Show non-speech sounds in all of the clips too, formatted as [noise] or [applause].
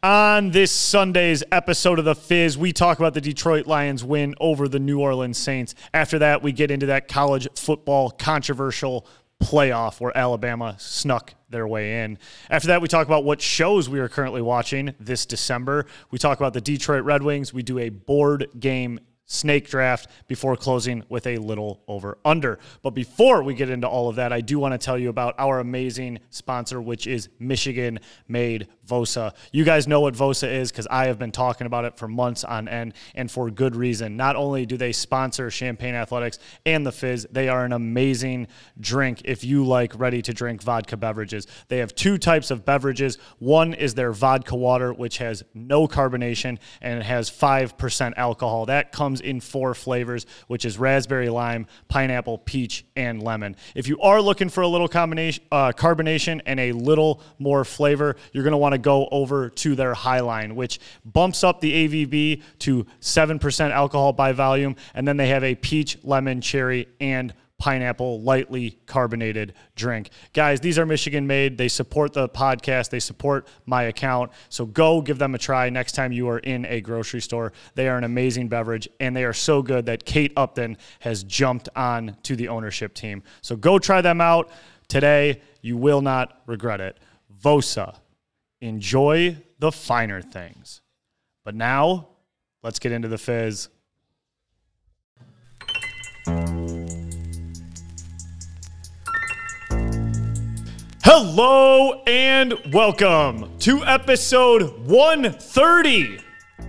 On this Sunday's episode of The Fizz, we talk about the Detroit Lions win over the New Orleans Saints. After that, we get into that college football controversial playoff where Alabama snuck their way in. After that, we talk about what shows we are currently watching this December. We talk about the Detroit Red Wings. We do a board game snake draft before closing with a little over under. But before we get into all of that, I do want to tell you about our amazing sponsor, which is Michigan made Vosa. You guys know what Vosa is because I have been talking about it for months on end and for good reason. Not only do they sponsor Champagne Athletics and the Fizz, they are an amazing drink if you like ready to drink vodka beverages. They have two types of beverages. One is their vodka water, which has no carbonation and it has 5% alcohol. That comes in four flavors, which is raspberry, lime, pineapple, peach, and lemon. If you are looking for a little combination, uh, carbonation and a little more flavor, you're going to want to go over to their Highline, which bumps up the AVB to 7% alcohol by volume. And then they have a peach, lemon, cherry, and pineapple lightly carbonated drink. Guys, these are Michigan made. They support the podcast, they support my account. So go give them a try next time you are in a grocery store. They are an amazing beverage and they are so good that Kate Upton has jumped on to the ownership team. So go try them out today. You will not regret it. Vosa. Enjoy the finer things. But now, let's get into the fizz. Hello and welcome to episode 130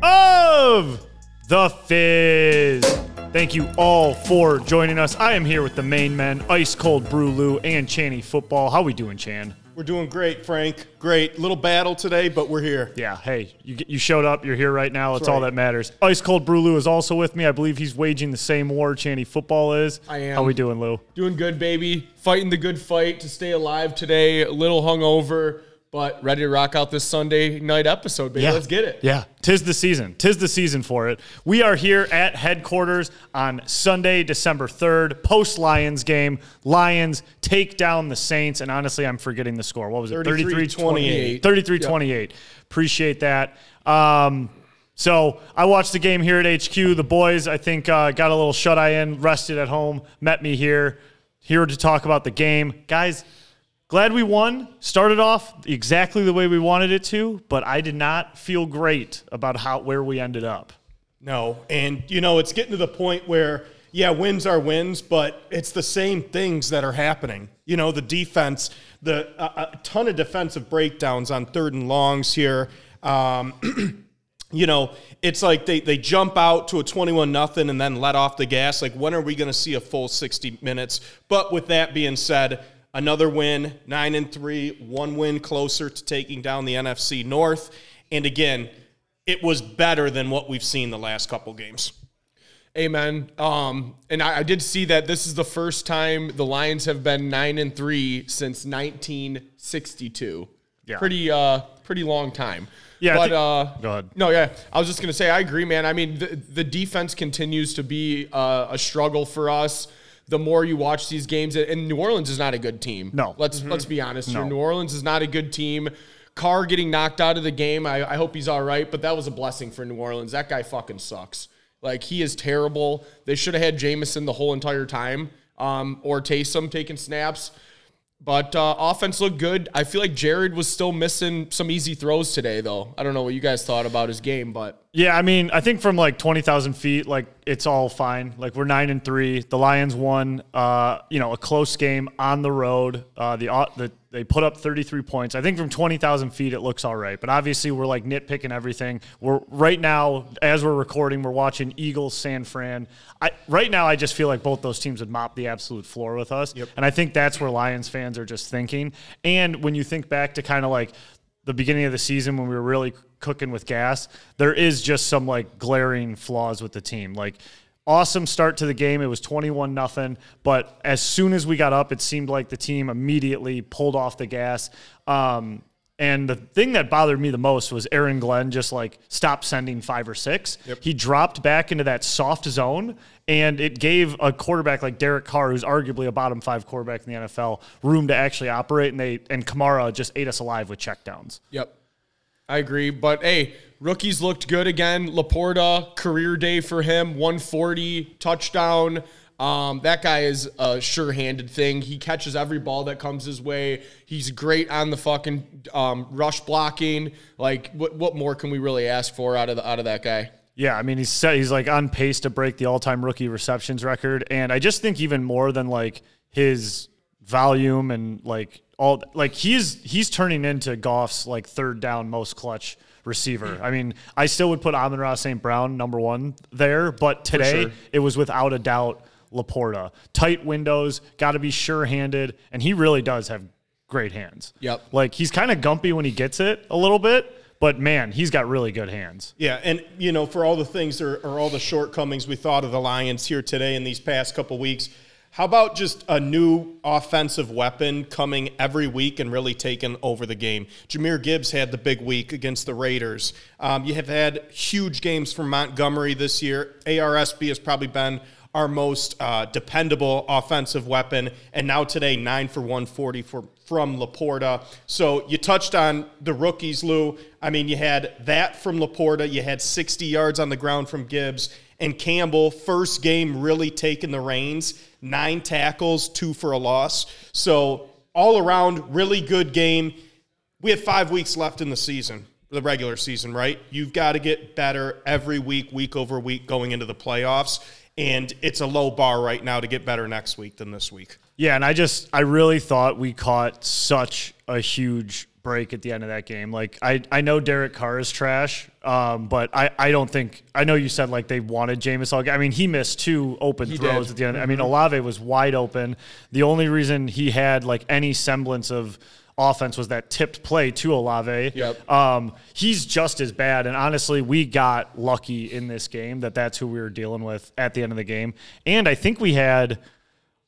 of The Fizz. Thank you all for joining us. I am here with the main men, Ice Cold Brew Lou and Channy Football. How we doing, Chan? We're doing great, Frank. Great. Little battle today, but we're here. Yeah, hey, you, you showed up. You're here right now. That's, That's all right. that matters. Ice Cold Brew Lou is also with me. I believe he's waging the same war Channy Football is. I am. How we doing, Lou? Doing good, baby. Fighting the good fight to stay alive today. A little hungover, but ready to rock out this Sunday night episode, baby. Let's get it. Yeah, tis the season. Tis the season for it. We are here at headquarters on Sunday, December 3rd, post Lions game. Lions take down the Saints, and honestly, I'm forgetting the score. What was it? 33-28. 33 28. Appreciate that. Um, so I watched the game here at HQ. The boys, I think, uh, got a little shut eye in, rested at home, met me here, here to talk about the game. Guys, glad we won. Started off exactly the way we wanted it to, but I did not feel great about how where we ended up. No. And, you know, it's getting to the point where, yeah, wins are wins, but it's the same things that are happening. You know, the defense, the a, a ton of defensive breakdowns on third and longs here. Um, [clears throat] you know, it's like they, they jump out to a 21 nothing and then let off the gas. Like, when are we going to see a full 60 minutes? But with that being said, another win, nine and three, one win closer to taking down the NFC North. And again, it was better than what we've seen the last couple games. Amen. Um, and I, I did see that this is the first time the Lions have been nine and three since 1962. Yeah. Pretty uh pretty long time. Yeah, But think- uh Go ahead. No, yeah. I was just gonna say I agree, man. I mean, the, the defense continues to be uh, a struggle for us. The more you watch these games, and New Orleans is not a good team. No. let's let's be honest. No. New Orleans is not a good team. Carr getting knocked out of the game, I, I hope he's all right, but that was a blessing for New Orleans. That guy fucking sucks. Like he is terrible. They should have had Jamison the whole entire time, um, or Taysom taking snaps. But uh, offense looked good. I feel like Jared was still missing some easy throws today, though. I don't know what you guys thought about his game, but Yeah, I mean, I think from like twenty thousand feet, like it's all fine. Like we're nine and three. The Lions won, uh, you know, a close game on the road. Uh, the, the they put up thirty three points. I think from twenty thousand feet, it looks all right. But obviously, we're like nitpicking everything. We're right now, as we're recording, we're watching Eagles San Fran. I right now, I just feel like both those teams would mop the absolute floor with us. yep. And I think that's where Lions fans are just thinking. And when you think back to kind of like the beginning of the season when we were really cooking with gas, there is just some like glaring flaws with the team. Like awesome start to the game. It was 21 nothing, but as soon as we got up, it seemed like the team immediately pulled off the gas. Um, and the thing that bothered me the most was Aaron Glenn just like stopped sending five or six. He dropped back into that soft zone, and it gave a quarterback like Derek Carr, who's arguably a bottom five quarterback in the NFL, room to actually operate. And they and Kamara just ate us alive with checkdowns. yep. I agree. But hey, rookies looked good again. LaPorta, career day for him, 140 touchdown. Um, that guy is a sure-handed thing. He catches every ball that comes his way. He's great on the fucking um, rush blocking. Like, what what more can we really ask for out of the, out of that guy? Yeah, I mean he's set, he's like on pace to break the all-time rookie receptions record, and I just think even more than like his volume and like all like he's he's turning into Goff's like third down most clutch receiver. I mean, I still would put Amon-Ra St. Brown number one there, but today sure. it was without a doubt LaPorta. Tight windows, got to be sure-handed, and he really does have great hands. Yep. Like he's kind of gumpy when he gets it a little bit, but man, he's got really good hands. Yeah, and you know, for all the things or, or all the shortcomings we thought of the Lions here today in these past couple weeks, how about just a new offensive weapon coming every week and really taking over the game? Jahmyr Gibbs had the big week against the Raiders. Um, you have had huge games from Montgomery this year. ARSB has probably been our most uh, dependable offensive weapon. And now today, nine for 140 for, from LaPorta. So you touched on the rookies, Lou. I mean, you had that from LaPorta. You had 60 yards on the ground from Gibbs. And Campbell, first game really taking the reins, nine tackles, two for a loss. So all around, really good game. We have five weeks left in the season, the regular season, right? You've got to get better every week, week over week, going into the playoffs. And it's a low bar right now to get better next week than this week. Yeah, and I just I really thought we caught such a huge break at the end of that game. Like I I know Derek Carr is trash, um, but I, I don't think I know you said like they wanted Jameis all. I mean he missed two open throws did. at the end. I mean Olave was wide open. The only reason he had like any semblance of offense was that tipped play to Olave. Yep. Um, he's just as bad. And honestly, we got lucky in this game that that's who we were dealing with at the end of the game. And I think we had,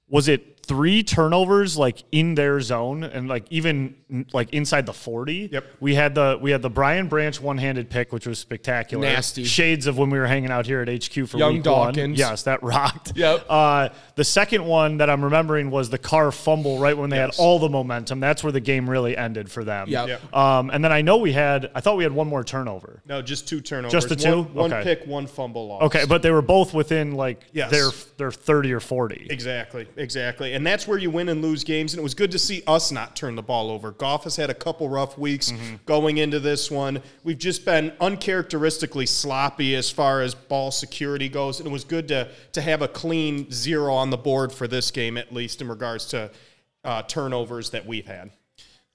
was it three turnovers like in their zone and like even like inside the 40 Yep. we had the we had the Brian Branch one-handed pick which was spectacular Nasty. shades of when we were hanging out here at hq for Young week one. Dawkins. yes that rocked Yep. uh, the second one that i'm remembering was the Carr fumble right when they Yes. had all the momentum that's where the game really ended for them Yep. Yep. um, and then i know we had i thought we had one more turnover No, just two turnovers. Just the two? One, one Okay. pick, one fumble loss. okay but they were both within like Yes. their their 30 or 40 Exactly, exactly. And that's where you win and lose games. And it was good to see us not turn the ball over. Goff has had a couple rough weeks going into this one. We've just been uncharacteristically sloppy as far as ball security goes. And it was good to, to have a clean zero on the board for this game, at least in regards to uh, turnovers that we've had.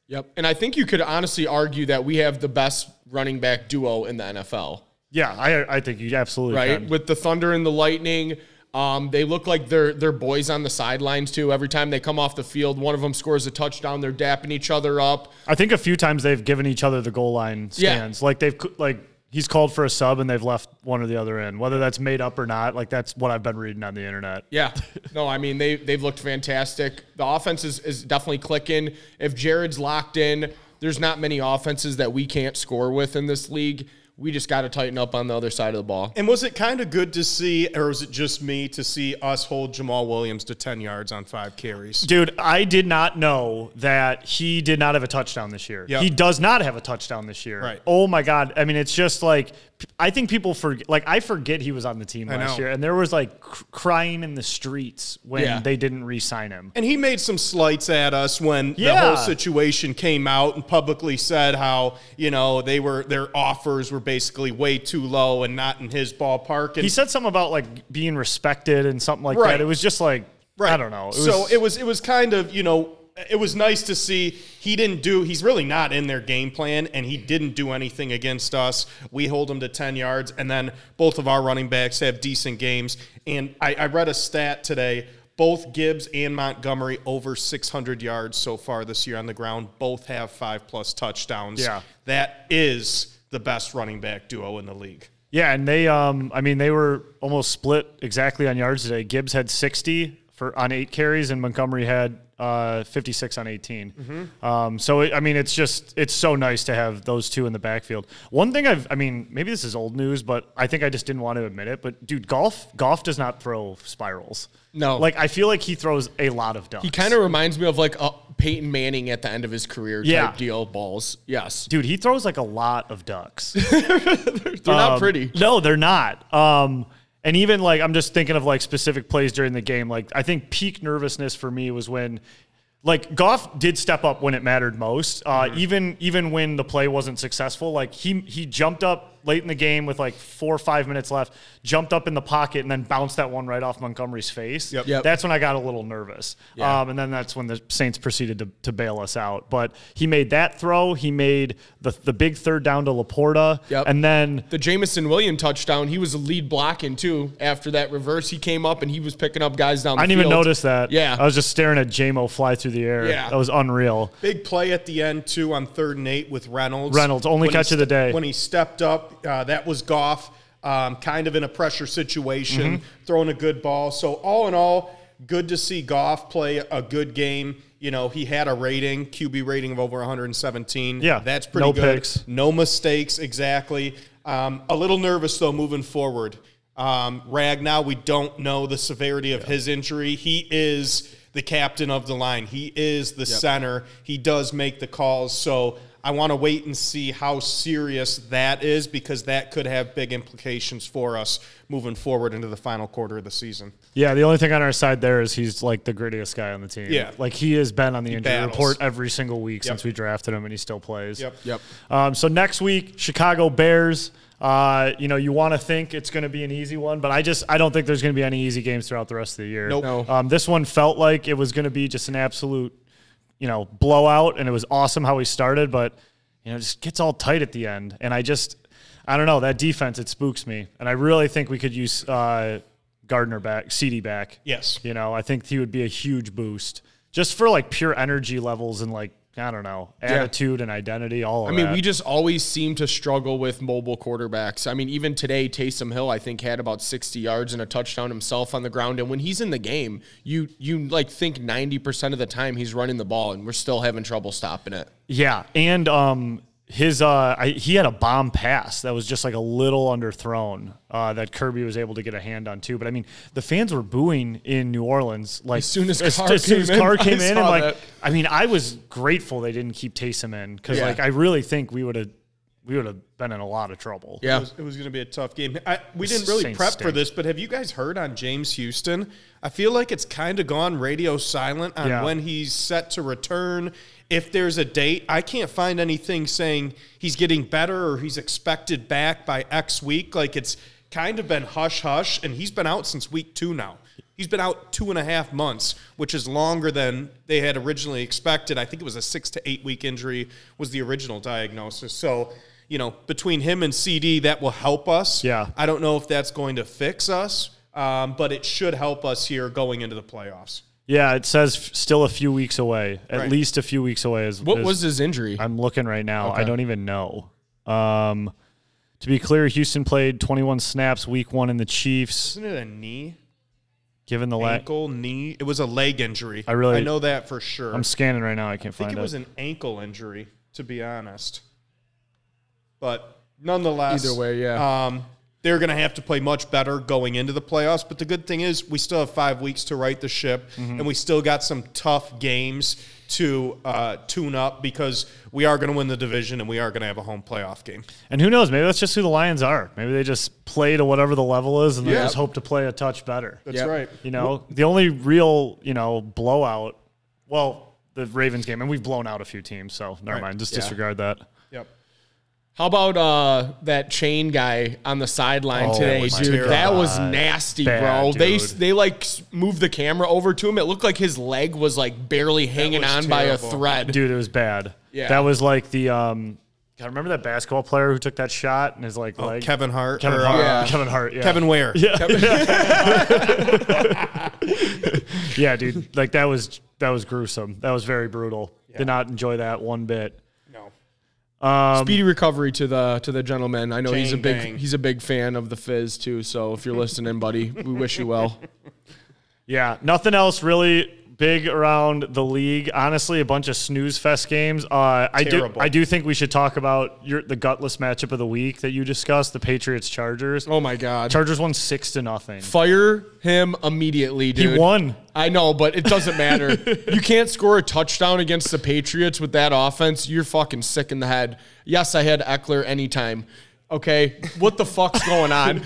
Yep. And I think you could honestly argue that we have the best running back duo in the NFL. yeah i i think you absolutely right? can. With the Thunder and the Lightning, um, they look like they're they're boys on the sidelines too. Every time they come off the field, one of them scores a touchdown. They're dapping each other up. I think a few times they've given each other the goal line Yeah. stands. Like they've like he's called for a sub and they've left one or the other in. Whether that's made up or not, like that's what I've been reading on the internet. Yeah, [laughs] no, I mean they they've looked fantastic. The offense is, is definitely clicking. If Jared's locked in, there's not many offenses that we can't score with in this league. We just got to tighten up on the other side of the ball. And was it kind of good to see, or was it just me to see us hold Jamaal Williams to 10 yards on five carries? Dude, I did not know that he did not have a touchdown this year. Yep. He does not have a touchdown this year. Right. Oh my god. I mean, it's just like I think people forget. Like I forget he was on the team I last know. year, and there was like cr- crying in the streets when Yeah. they didn't re-sign him. And he made some slights at us when the whole situation came out and publicly said how, you know, they were their offers were basically way too low and not in his ballpark. And He said something about like being respected and something like Right. that. It was just like Right. I don't know. It so was- it was it was kind of you know it was nice to see he didn't do he's really not in their game plan and he didn't do anything against us. We hold him to ten yards and then both of our running backs have decent games. And I, I read a stat today. Both Gibbs and Montgomery over 600 yards so far this year on the ground. Both have five plus touchdowns. Yeah. that is the best running back duo in the league. Yeah, and they um I mean they were almost split exactly on yards today. Gibbs had 60 for on 8 carries and Montgomery had uh, 56 on 18. Um, so it, I mean, it's just it's so nice to have those two in the backfield. One thing I've, I mean, maybe this is old news, but I think I just didn't want to admit it. But dude, Goff Goff does not throw spirals. No. like I feel like he throws a lot of ducks. He kind of reminds me of like a Peyton Manning at the end of his career type Yeah. deal balls. Yes. dude, he throws like a lot of ducks. [laughs] They're not Um, pretty. No, they're not. Um, and even like I'm just thinking of like specific plays during the game. Like I think peak nervousness for me was when like Goff did step up when it mattered most. Uh, Mm-hmm. Even even when the play wasn't successful, like he he jumped up late in the game with like four or five minutes left, jumped up in the pocket and then bounced that one right off Montgomery's face. Yep. Yep. That's when I got a little nervous. Yeah. Um, and then that's when the Saints proceeded to, to bail us out. But he made that throw. He made the the big third down to LaPorta. Yep. And then The Jameson William touchdown, he was the lead blocking too. After that reverse, he came up and he was picking up guys down the I didn't even notice that. Yeah. I was just staring at JMO fly through the air. Yeah. That was unreal. Big play at the end too on third and eight with Reynolds. Reynolds, only When he catch of the day. When he stepped up, uh, that was Goff, um, kind of in a pressure situation, Mm-hmm. throwing a good ball. So all in all, good to see Goff play a good game. You know, he had a rating, QB rating of over 117. Yeah, that's pretty no good. picks. No mistakes, exactly. Um, a little nervous though moving forward. Um, Ragnow we don't know the severity of his injury. He is the captain of the line. He is the center. He does make the calls. So I want to wait and see how serious that is because that could have big implications for us moving forward into the final quarter of the season. Yeah, the only thing on our side there is he's like the grittiest guy on the team. Yeah. Like he has been on the injury battles. report every single week since we drafted him and he still plays. Yep. Yep. Um, so next week, Chicago Bears. Uh, you know, you want to think it's going to be an easy one, but I just I don't think there's going to be any easy games throughout the rest of the year. Nope. No. Um, this one felt like it was going to be just an absolute, you know, blowout, and it was awesome how we started, but you know, it just gets all tight at the end, and I just I don't know that defense it spooks me, and I really think we could use uh, Gardner back, CJ back. Yes. You know, I think he would be a huge boost just for like pure energy levels and like I don't know attitude and identity. All of I mean, that. we just always seem to struggle with mobile quarterbacks. I mean, even today, Taysom Hill, I think, had about 60 yards and a touchdown himself on the ground. And when he's in the game, you you like think 90% of the time he's running the ball, and we're still having trouble stopping it. Yeah, and um, his uh, I, he had a bomb pass that was just like a little underthrown uh, that Kerby was able to get a hand on too. But I mean, the fans were booing in New Orleans like As soon as as, Carr as soon as came in, Carr [laughs] I came in, and like that. I mean, I was grateful they didn't keep Taysom in because Yeah. like I really think we would have we would have been in a lot of trouble. Yeah. It was, was going to be a tough game. I, we didn't really Saints prep for this, but have you guys heard on James Houston? I feel like it's kind of gone radio silent on Yeah. when he's set to return. If there's a date, I can't find anything saying he's getting better or he's expected back by X week. Like it's kind of been hush hush, and he's been out since week two now. He's been out two and a half months, which is longer than they had originally expected. I think it was a six to eight week injury was the original diagnosis. So, you know, between him and CJ, that will help us. Yeah. I don't know if that's going to fix us, um, but it should help us here going into the playoffs. Yeah, it says f- still a few weeks away, at Right. least a few weeks away. Is, What is- was his injury? I'm looking right now. I Okay. don't even know. Um, to be clear, Houston played 21 snaps week one in the Chiefs. Isn't it a knee, Given the leg, ankle, knee? It was a leg injury. I really- I know that for sure. I'm scanning right now. I can't find it. I think find it it. was an ankle injury, to be honest. But nonetheless, Either way, yeah. Um, they're going to have to play much better going into the playoffs. But the good thing is, we still have five weeks to right the ship, Mm-hmm. and we still got some tough games to uh, tune up because we are going to win the division and we are going to have a home playoff game. and who knows? Maybe that's just who the Lions are. Maybe they just play to whatever the level is, and they just hope to play a touch better. That's Yep. right. You know, the only real you know blowout. Well, the Ravens game, and we've blown out a few teams, so never Right. mind. Just Yeah. disregard that. Yep. How about uh, that chain guy on the sideline Oh, today, my dude? That was nasty, Bad, bro. They dude. they like s- moved the camera over to him. It looked like his leg was like barely hanging was on by a thread. Dude, it was bad. Yeah. that was like the um. God, remember that basketball player who took that shot and his like leg? Oh, Kevin Hart. Kevin or, Hart. uh, Yeah. Kevin Hart. Yeah. Kevin [laughs] Ware. Yeah, dude. Like that was that was gruesome. That was very brutal. Did not enjoy that one bit. No. Speedy recovery to the to the gentleman. I know he's a Chain big gang. he's a big fan of the Fizz too. So if you're listening, buddy, we wish you well. [laughs] Yeah, nothing else really big around the league. Honestly, a bunch of snooze fest games. Uh, I do I do think we should talk about your the gutless matchup of the week that you discussed, the Patriots Chargers. Oh my god. Chargers won six to nothing. Fire him immediately, dude. He won. I know, but it doesn't matter. [laughs] you can't score a touchdown against the Patriots with that offense. You're fucking sick in the head. Yes, I had Ekeler anytime. Okay, what the fuck's going on?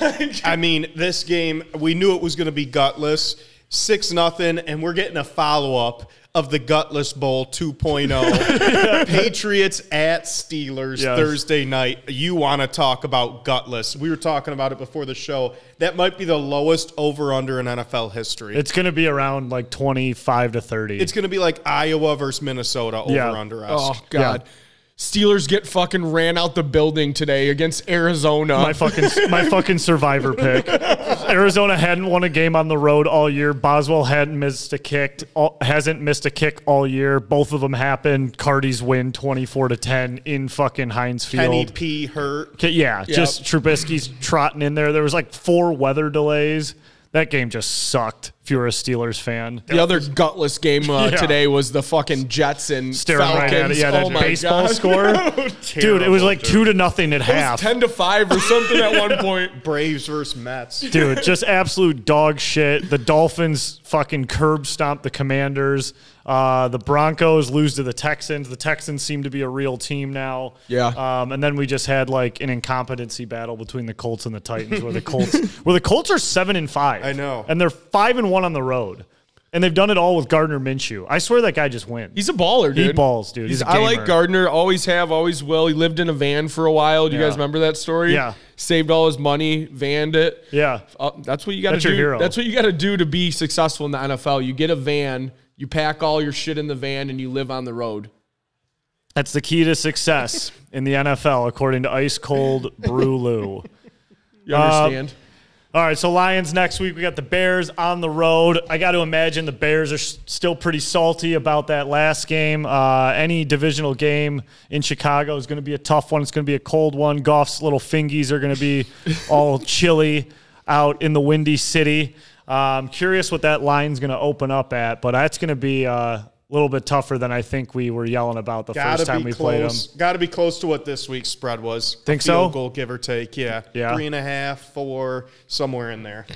[laughs] I mean, this game, we knew it was going to be gutless. 6 nothing, and we're getting a follow up of the Gutless Bowl 2.0. [laughs] Patriots at Steelers Yes. Thursday night. You want to talk about gutless. We were talking about it before the show. That might be the lowest over under in NFL history. It's going to be around like 25 to 30. it's going to be like Iowa versus Minnesota over Yeah. under us. Oh god. Steelers get fucking ran out the building today against Arizona. my fucking my fucking survivor pick. Arizona hadn't won a game on the road all year. Boswell hadn't missed a kick. All, hasn't missed a kick all year. Both of them happened. Cardi's win 24 to 10 in fucking Heinz Penny Field. P hurt. Okay, yeah, just Trubisky's trotting in there. There was like four weather delays. That game just sucked. If you were a Steelers fan, the other gutless game uh, Yeah. today was the fucking Jets and staring right at it. Falcons. Yeah, that oh baseball God. [laughs] score, dude. [laughs] It was like two to nothing at It was half. 10 to 5 or something at one [laughs] point. Braves versus Mets. Dude, just absolute dog shit. The Dolphins fucking curb stomp the Commanders. Uh, the Broncos lose to the Texans. The Texans seem to be a real team now. Yeah. Um, and then we just had like an incompetency battle between the Colts and the Titans, where the Colts, where the Colts are seven and five. I know. and they're five and one on the road, and they've done it all with Gardner Minshew. I swear that guy just wins. He's a baller, dude. He balls, dude. He's a I like gamer. Gardner. Always have, always will. He lived in a van for a while. Do you Yeah. guys remember that story? Yeah. Saved all his money, vanned it. yeah. Uh, that's what you got to That's do. your hero. That's what you got to do to be successful in the NFL. You get a van, you pack all your shit in the van, and you live on the road. That's the key to success in the NFL, according to Ice Cold Brew Lou. [laughs] You understand? All right, so Lions next week. We got the Bears on the road. I got to imagine the Bears are still pretty salty about that last game. Uh, any divisional game in Chicago is going to be a tough one. It's going to be a cold one. Goff's little fingies are going to be [laughs] all chilly out in the windy city. I'm curious what that line's going to open up at, but that's going to be uh, little bit tougher than I think we were yelling about the Gotta first time we played them. Got to be close to what this week's spread was. Think so? Goal, give or take. Yeah. Yeah. Three and a half, four, somewhere in there.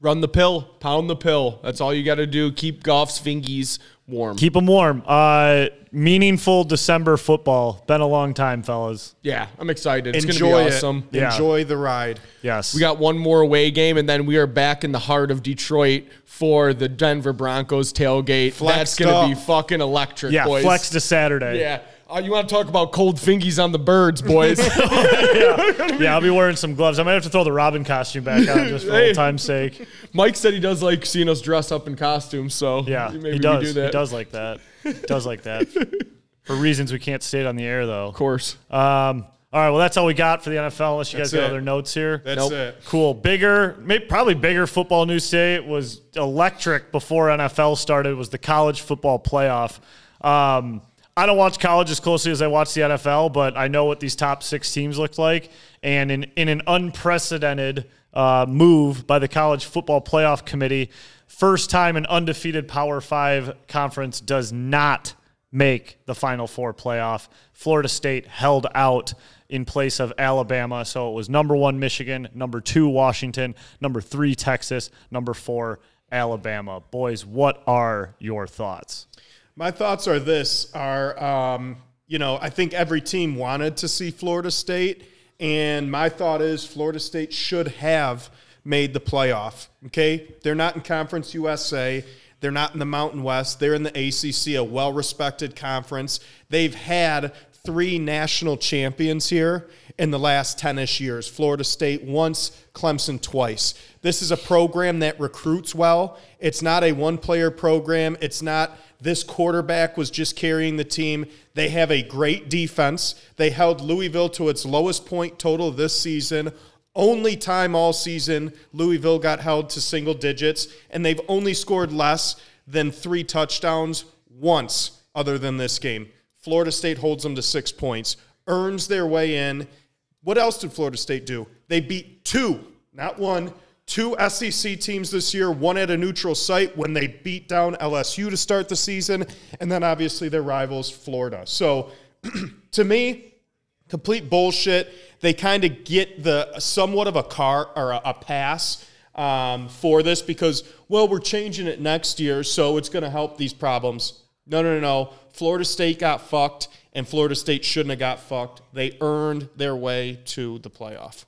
Run the pill, pound the pill. That's all you got to do. Keep Goff's fingies warm. Keep them warm. Uh, meaningful December football. Been a long time, fellas. yeah, I'm excited. It's gonna be it. awesome. Yeah. Enjoy the ride. Yes. We got one more away game, and then we are back in the heart of Detroit for the Denver Broncos tailgate. That's gonna be fucking electric, yeah, boys. flex to Saturday. Yeah. Uh, you want to talk about cold fingies on the birds, boys? [laughs] Yeah, I'll be wearing some gloves. I might have to throw the Robin costume back on just for Hey. old time's sake. Mike said he does like seeing us dress up in costumes, so Yeah, maybe he we does. do that. He does like that. He does like that. [laughs] For reasons we can't state on the air, though. Of course. Um, all right, well, that's all we got for the NFL. Unless you guys got it. other notes here. That's Nope. it. Cool. Bigger, maybe, probably bigger football news today. It was electric before NFL started. Was the college football playoff. Um, I don't watch college as closely as I watch the NFL, but I know what these top six teams look like. And in, in an unprecedented uh, move by the college football playoff committee, first time an undefeated Power Five conference does not make the Final Four playoff. Florida State held out in place of Alabama. So it was number one, Michigan, number two, Washington, number three, Texas, number four, Alabama. Boys, what are your thoughts? My thoughts are this are um, you know, I think every team wanted to see Florida State, and my thought is Florida State should have made the playoff. Okay? They're not in Conference USA. They're not in the Mountain West. They're in the ACC, a well respected conference. They've had three national champions here in the last 10 ish years Florida State once, Clemson twice. This is a program that recruits well. It's not a one player program. It's not this quarterback was just carrying the team. They have a great defense. They held Louisville to its lowest point total this season. Only time all season Louisville got held to single digits, and they've only scored less than three touchdowns once, other than this game. Florida State holds them to six points, earns their way in. What else did Florida State do? They beat two, not one, two SEC teams this year, one at a neutral site when they beat down LSU to start the season, and then obviously their rivals, Florida. So [clears throat] to me, complete bullshit. They kind of get the somewhat of a car or a, a pass um, for this because, well, we're changing it next year, so it's going to help these problems. No, no, no, no. Florida State got fucked, and Florida State shouldn't have got fucked. They earned their way to the playoff.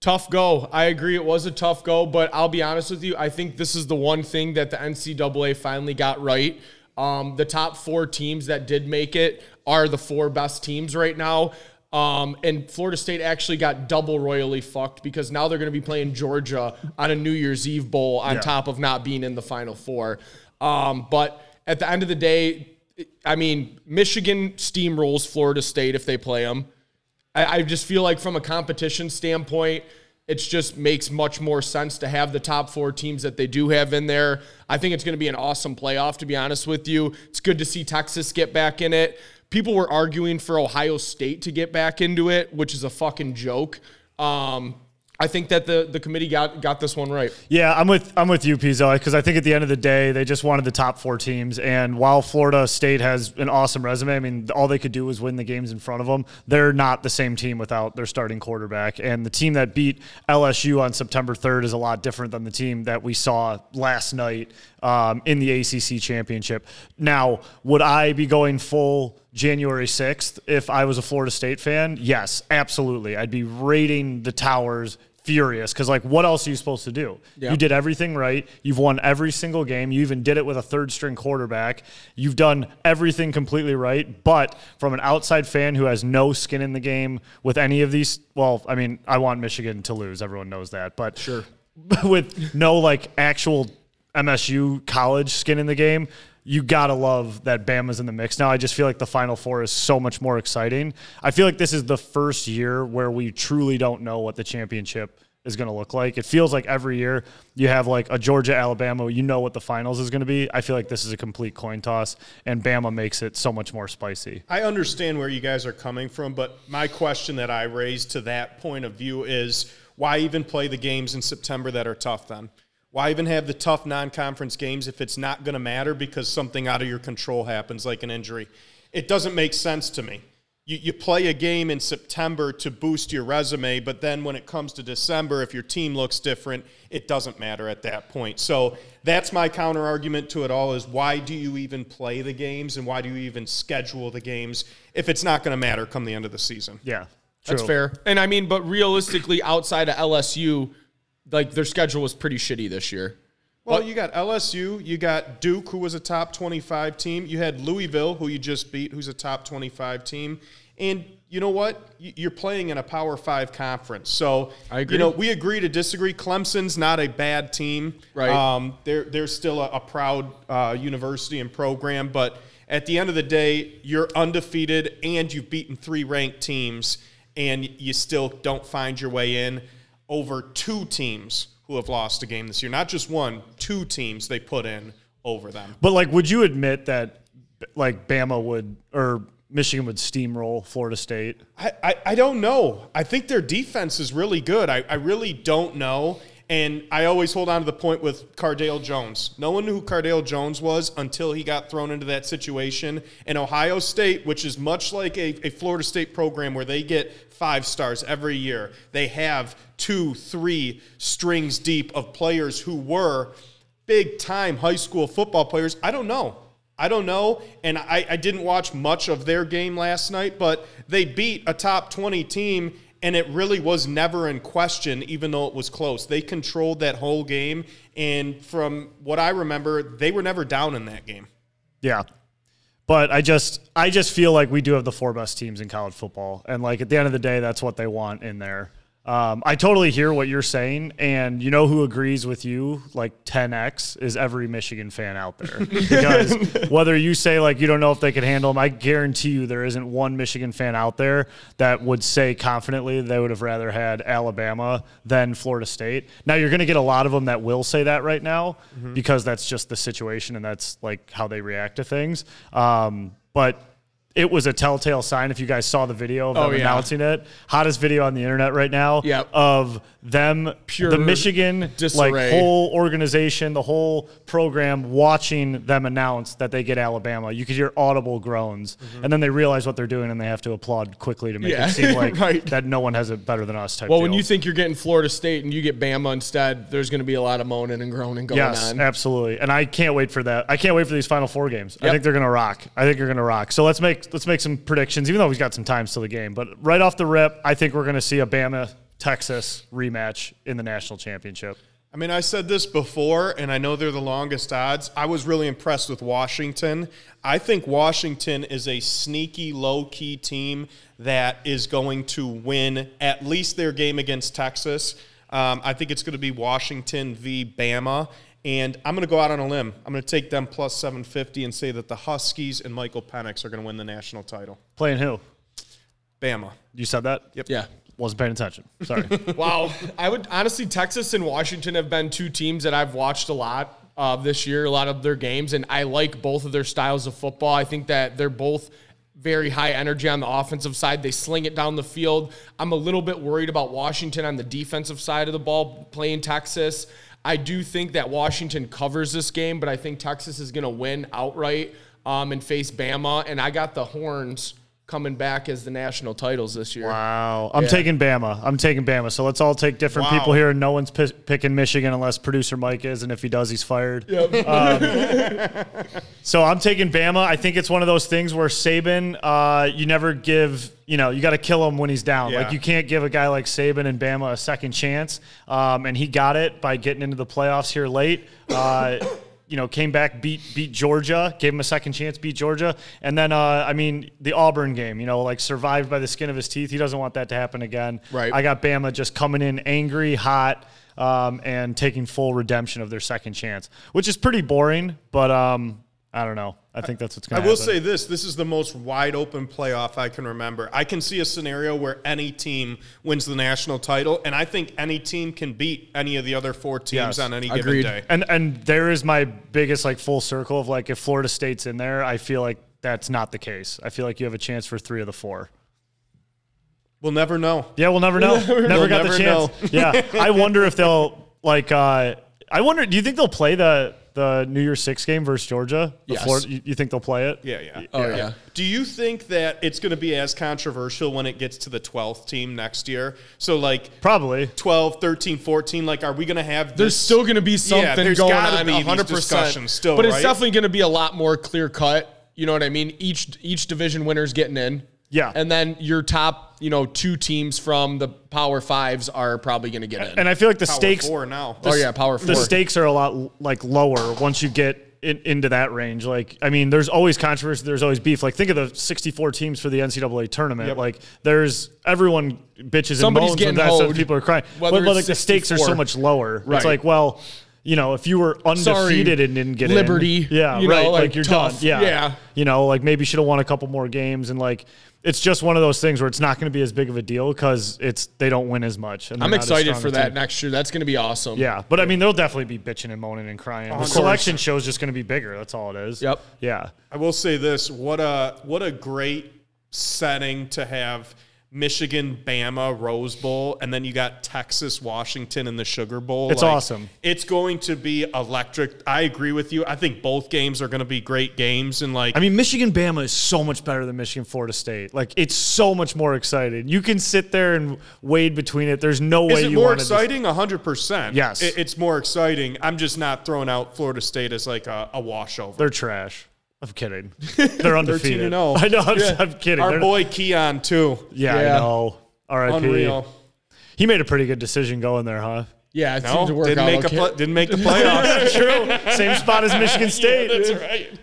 Tough go. I agree. It was a tough go, but I'll be honest with you. I think this is the one thing that the NCAA finally got right. Um, the top four teams that did make it are the four best teams right now. Um, and Florida State actually got double royally fucked because now they're going to be playing Georgia on a New Year's Eve bowl on Yeah. top of not being in the Final Four. Um, but at the end of the day, I mean, Michigan steamrolls Florida State if they play them. I, I just feel like from a competition standpoint, it just makes much more sense to have the top four teams that they do have in there. I think it's going to be an awesome playoff, to be honest with you. It's good to see Texas get back in it. People were arguing for Ohio State to get back into it, which is a fucking joke. Um, I think that the, the committee got got this one right. Yeah, I'm with I'm with you, Pizzo, because I think at the end of the day, they just wanted the top four teams. And while Florida State has an awesome resume, I mean, all they could do was win the games in front of them. They're not the same team without their starting quarterback. And the team that beat LSU on September 3rd is a lot different than the team that we saw last night um, in the ACC championship. Now, would I be going full January 6th if I was a Florida State fan? Yes, absolutely. I'd be raiding the towers furious because like what else are you supposed to do? You did everything right. You've won every single game. You even did it with a third string quarterback. You've done everything completely right but from an outside fan who has no skin in the game with any of these well i mean i want michigan to lose. Everyone knows that. But Sure. [laughs] with no like actual msu college skin in the game you gotta love that Bama's in the mix now. I just feel like the Final Four is so much more exciting. I feel like this is the first year where we truly don't know what the championship is going to look like. It feels like every year you have like a Georgia Alabama, you know what the finals is going to be. I feel like this is a complete coin toss, and Bama makes it so much more spicy. I understand where you guys are coming from, but my question that I raised to that point of view is why even play the games in September that are tough then? Why even have the tough non conference games if it's not going to matter because something out of your control happens, like an injury? It doesn't make sense to me. You, you play a game in September to boost your resume, but then when it comes to December, if your team looks different, it doesn't matter at that point. So that's my counter argument to it all is why do you even play the games and why do you even schedule the games if it's not going to matter come the end of the season? Yeah, That's fair. And I mean, but realistically, outside of LSU, like their schedule was pretty shitty this year. Well, you got LSU, you got Duke, who was a top 25 team. You had Louisville, who you just beat, who's a top 25 team. And you know what? You're playing in a Power Five conference. So, I agree. you know, we agree to disagree. Clemson's not a bad team. Right. Um, they're, they're still a, a proud uh, university and program. But at the end of the day, you're undefeated and you've beaten three ranked teams, and you still don't find your way in over two teams who have lost a game this year. Not just one, two teams they put in over them. But like, would you admit that like Bama would or Michigan would steamroll Florida State? I, I, I don't know. I think their defense is really good. I, I really don't know. And I always hold on to the point with Cardale Jones. No one knew who Cardale Jones was until he got thrown into that situation. And Ohio State, which is much like a, a Florida State program where they get five stars every year, they have two, three strings deep of players who were big time high school football players. I don't know. I don't know. And I, I didn't watch much of their game last night, but they beat a top 20 team, and it really was never in question, even though it was close. They controlled that whole game. And from what I remember, they were never down in that game. Yeah. But I just I just feel like we do have the four best teams in college football. And like at the end of the day, that's what they want in there. Um, I totally hear what you're saying, and you know who agrees with you like 10x is every Michigan fan out there. [laughs] Because whether you say like you don't know if they could handle them, I guarantee you there isn't one Michigan fan out there that would say confidently they would have rather had Alabama than Florida State. Now you're going to get a lot of them that will say that right now because that's just the situation and that's like how they react to things. Um, but it was a telltale sign. If you guys saw the video of oh, them Oh, yeah. announcing it, hottest video on the internet right now Yep. of them, Pure the Michigan disarray. like whole organization, the whole program watching them announce that they get Alabama. You could hear audible groans, and then they realize what they're doing and they have to applaud quickly to make Mm-hmm. Yeah, it seem [laughs] like right. that no one has it better than us. Type Well, when you think you're getting Florida State and you get Bama instead, there's going to be a lot of moaning and groaning going Yes, on. Yes, absolutely. And I can't wait for that. I can't wait for these final four games. I think they're gonna rock. I think they're gonna rock. So let's make let's make some predictions, even though we've got some time still the game. But right off the rip, I think we're gonna see a Bama Texas rematch in the national championship. I mean, I said this before, and I know they're the longest odds. I was really impressed with Washington. I think Washington is a sneaky, low key team that is going to win at least their game against Texas. Um, I think it's going to be Washington v. Bama. And I'm going to go out on a limb. I'm going to take them plus 750 and say that the Huskies and Michael Penix are going to win the national title. Playing who? Bama. You said that? Yep. Yeah. Wasn't paying attention. Sorry. [laughs] Wow. I would honestly, Texas and Washington have been two teams that I've watched a lot of this year, a lot of their games, and I like both of their styles of football. I think that they're both very high energy on the offensive side. They sling it down the field. I'm a little bit worried about Washington on the defensive side of the ball playing Texas. I do think that Washington covers this game, but I think Texas is going to win outright um, and face Bama. And I got the Horns coming back as the national titles this year. wow. I'm Yeah. taking Bama. I'm taking Bama. So let's all take different Wow. people here. And no one's pi- picking Michigan unless producer Mike is, and if he does, he's fired. [laughs] So I'm taking Bama. I think it's one of those things where Saban, uh, you never give, you know, you got to kill him when he's down. Yeah. Like you can't give a guy like Saban and Bama a second chance. Um, and he got it by getting into the playoffs here late. Uh, you know, came back, beat beat Georgia, gave him a second chance, beat Georgia, and then uh, I mean the Auburn game. You know, like survived by the skin of his teeth. He doesn't want that to happen again. Right. I got Bama just coming in angry, hot. Um, and taking full redemption of their second chance, which is pretty boring, but um, I don't know. I think that's what's I going to I will happen. say this: this is the most wide open playoff I can remember. I can see a scenario where any team wins the national title, and I think any team can beat any of the other four teams Yes. on any Agreed. given day. and and there is my biggest like full circle of like if Florida State's in there, I feel like that's not the case. I feel like you have a chance for three of the four. We'll never know. Yeah, we'll never know. Never, We'll got never the chance. [laughs] yeah, I wonder if they'll like. uh I wonder. Do you think they'll play the the New Year's Six game versus Georgia? The Yes. Florida- you, you think they'll play it? Yeah, yeah. Oh, yeah. Do you think that it's going to be as controversial when it gets to the 12th team next year? So, like Probably. 12, 13, 14, like, are we going to have There's this? still going to be something there's going gotta on, be these 100%. still, but it's right? definitely going to be a lot more clear cut. You know what I mean? Each each division winner's getting in. Yeah. And then your top, you know, two teams from the Power Fives are probably going to get in. And I feel like the Power stakes. four now. oh yeah, Power Four. the stakes are a lot like lower once you get in, into that range. Like, I mean, there's always controversy. There's always beef. Like, think of the 64 teams for the NCAA tournament. Yep. Like, there's everyone bitches Somebody's and moans getting when that stuff. hoed, People are crying. whether But, but like it's the stakes are so much lower. Right. It's like, well, you know, if you were undefeated and didn't get Liberty, in, yeah, you know, right, like, like, you're tough. done. Yeah, Yeah. You know, like maybe you should have won a couple more games and like. It's just one of those things where it's not going to be as big of a deal because it's they don't win as much. And I'm they're not as excited for that team. next year. That's going to be awesome. Yeah, but I mean, they'll definitely be bitching and moaning and crying. The course. selection show is just going to be bigger. That's all it is. Yep. Yeah. I will say this: what a what a great setting to have Michigan, Bama, Rose Bowl, and then you got Texas, Washington in the Sugar Bowl. It's awesome. It's going to be electric. I agree with you. I think both games are going to be great games, and like I mean, Michigan Bama is so much better than Michigan Florida State. Like, it's so much more exciting. You can sit there and wade between it. There's no Is way it you more exciting? hundred percent. Yes. it's more exciting. I'm just not throwing out Florida State as like a, a washover. They're trash. I'm kidding. [laughs] They're undefeated. 13 and 0. I know. I'm, I'm kidding. Our They're- boy Keon too. yeah, Yeah. I know. R.I.P. Unreal. He made a pretty good decision going there, huh? Yeah, it No, seemed to work didn't out make okay. a pl- didn't make the playoffs. [laughs] True. Same spot as Michigan [laughs] State. That's right.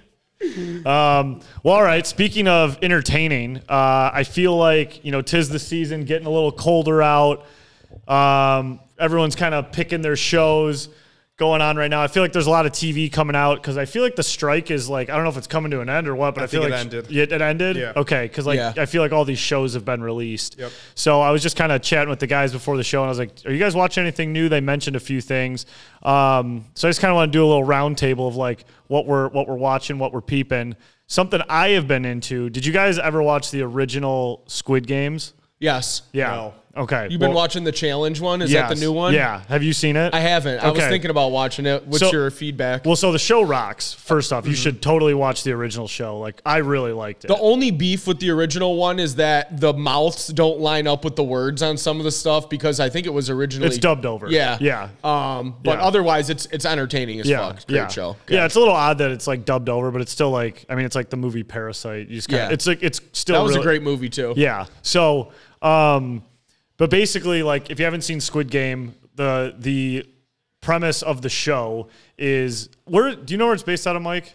Um, well, all right. Speaking of entertaining, uh, I feel like you know, tis the season, getting a little colder out. Um, everyone's kind of picking their shows. Going on right now. I feel like there's a lot of TV coming out because I feel like the strike is like I don't know if it's coming to an end or what, but I, feel think like it ended. Yeah, it ended. Yeah. Okay, because like Yeah. I feel like all these shows have been released. Yep. So I was just kind of chatting with the guys before the show, and I was like, "Are you guys watching anything new?" They mentioned a few things. Um, so I just kind of want to do a little roundtable of like what we're what we're watching, what we're peeping. Something I have been into. Did you guys ever watch the original Squid Games? Yes. Yeah. No. Okay. You've been Well, watching the challenge one? Is that the new one? Yeah. Have you seen it? I haven't. I was thinking about watching it. What's So- your feedback? Well, so the show rocks. First off, you Mm-hmm. should totally watch the original show. Like I really liked it. The only beef with the original one is that the mouths don't line up with the words on some of the stuff because I think it was originally It's dubbed over. Yeah, Yeah. Um, but Yeah. otherwise, it's it's entertaining as yeah, fuck. Great yeah. show. Yeah, it's a little odd that it's like dubbed over, but it's still like I mean, it's like the movie Parasite. You just kinda, Yeah. it's like it's still that was really- a great movie too. Yeah. So, um, but basically, like if you haven't seen Squid Game, the the premise of the show is where do you know where it's based out of, Mike?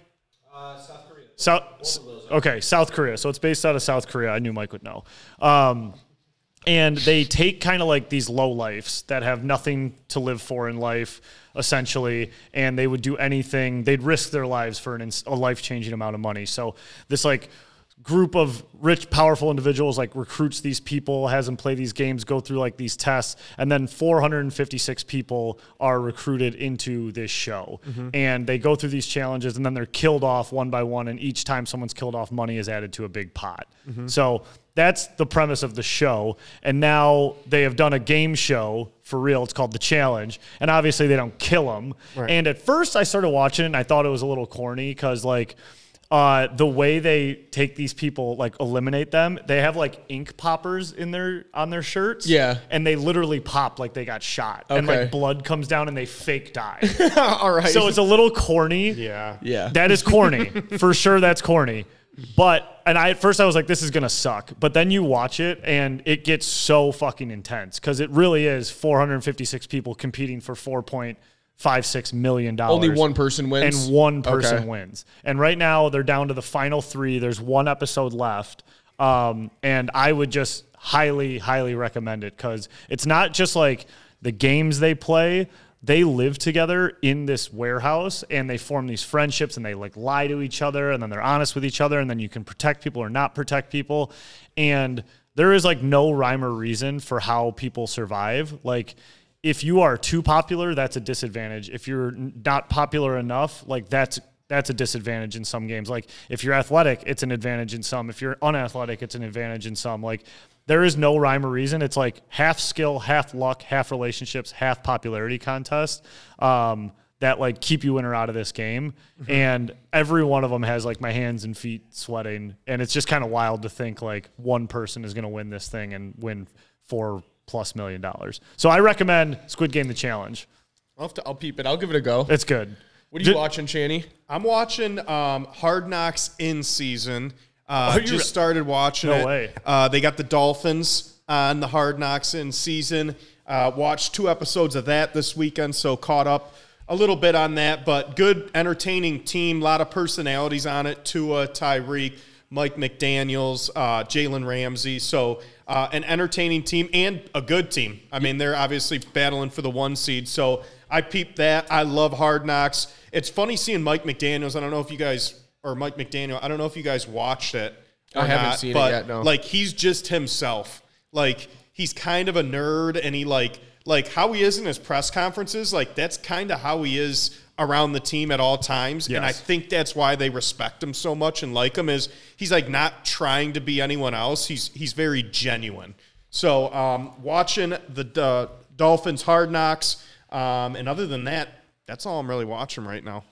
South Korea. South. Okay, South Korea. So it's based out of South Korea. I knew Mike would know. Um, and they take kind of like these low lifes that have nothing to live for in life essentially and they would do anything they'd risk their lives for an, ins- a life-changing amount of money so this like group of rich powerful individuals like recruits these people has them play these games go through like these tests and then 456 people are recruited into this show. Mm-hmm. And they go through these challenges and then they're killed off one by one and each time someone's killed off money is added to a big pot. Mm-hmm. So that's the premise of the show. And now they have done a game show for real it's called the challenge and obviously they don't kill them and at first i started watching it and i thought it was a little corny because like uh, the way they take these people, like eliminate them, they have like ink poppers in their on their shirts. Yeah. and they literally pop like they got shot, and like blood comes down, and they fake die. [laughs] All right. so it's a little corny. Yeah. yeah. That is corny. [laughs] For sure that's corny. But and I at first I was like, this is gonna suck. But then you watch it and it gets so fucking intense because it really is 456 people competing for 4.56 million dollars. Only one person wins? And one person Okay. wins. And right now they're down to the final three. There's one episode left. Um, and I would just highly, highly recommend it because it's not just like the games they play. They live together in this warehouse and they form these friendships and they like lie to each other and then they're honest with each other and then you can protect people or not protect people. And there is like no rhyme or reason for how people survive. Like, if you are too popular, that's a disadvantage. If you're not popular enough, like that's that's a disadvantage in some games. Like if you're athletic, it's an advantage in some. If you're unathletic, it's an advantage in some. Like there is no rhyme or reason. It's like half skill, half luck, half relationships, half popularity contest um, that like keep you in or out of this game. And every one of them has like my hands and feet sweating, and it's just kind of wild to think like one person is going to win this thing and win four plus million dollars. So I recommend Squid Game: The Challenge. I'll, have to, I'll peep it. I'll give it a go. It's good. What are you Ju- watching, Channy? I'm watching um, Hard Knocks in season. Uh, Are you just re- started watching No it. way. Uh, they got the Dolphins on the Hard Knocks in season. Uh, watched two episodes of that this weekend, so caught up a little bit on that. But good, entertaining team. A lot of personalities on it. Tua, Tyreek, Mike McDaniel's, uh, Jalen Ramsey. So uh, an entertaining team and a good team. I mean, they're obviously battling for the one seed. So I peep that. I love Hard Knocks. It's funny seeing Mike McDaniel's. I don't know if you guys or Mike McDaniel. I don't know if you guys watched it. I haven't not, seen it but, yet, no. Like he's just himself. Like he's kind of a nerd, and he like like how he is in his press conferences. Like that's kind of how he is around the team at all times. And I think that's why they respect him so much and like him. Is he's like not trying to be anyone else. He's he's very genuine. So um, watching the uh, Dolphins hard knocks, um, and other than that, that's all I'm really watching right now.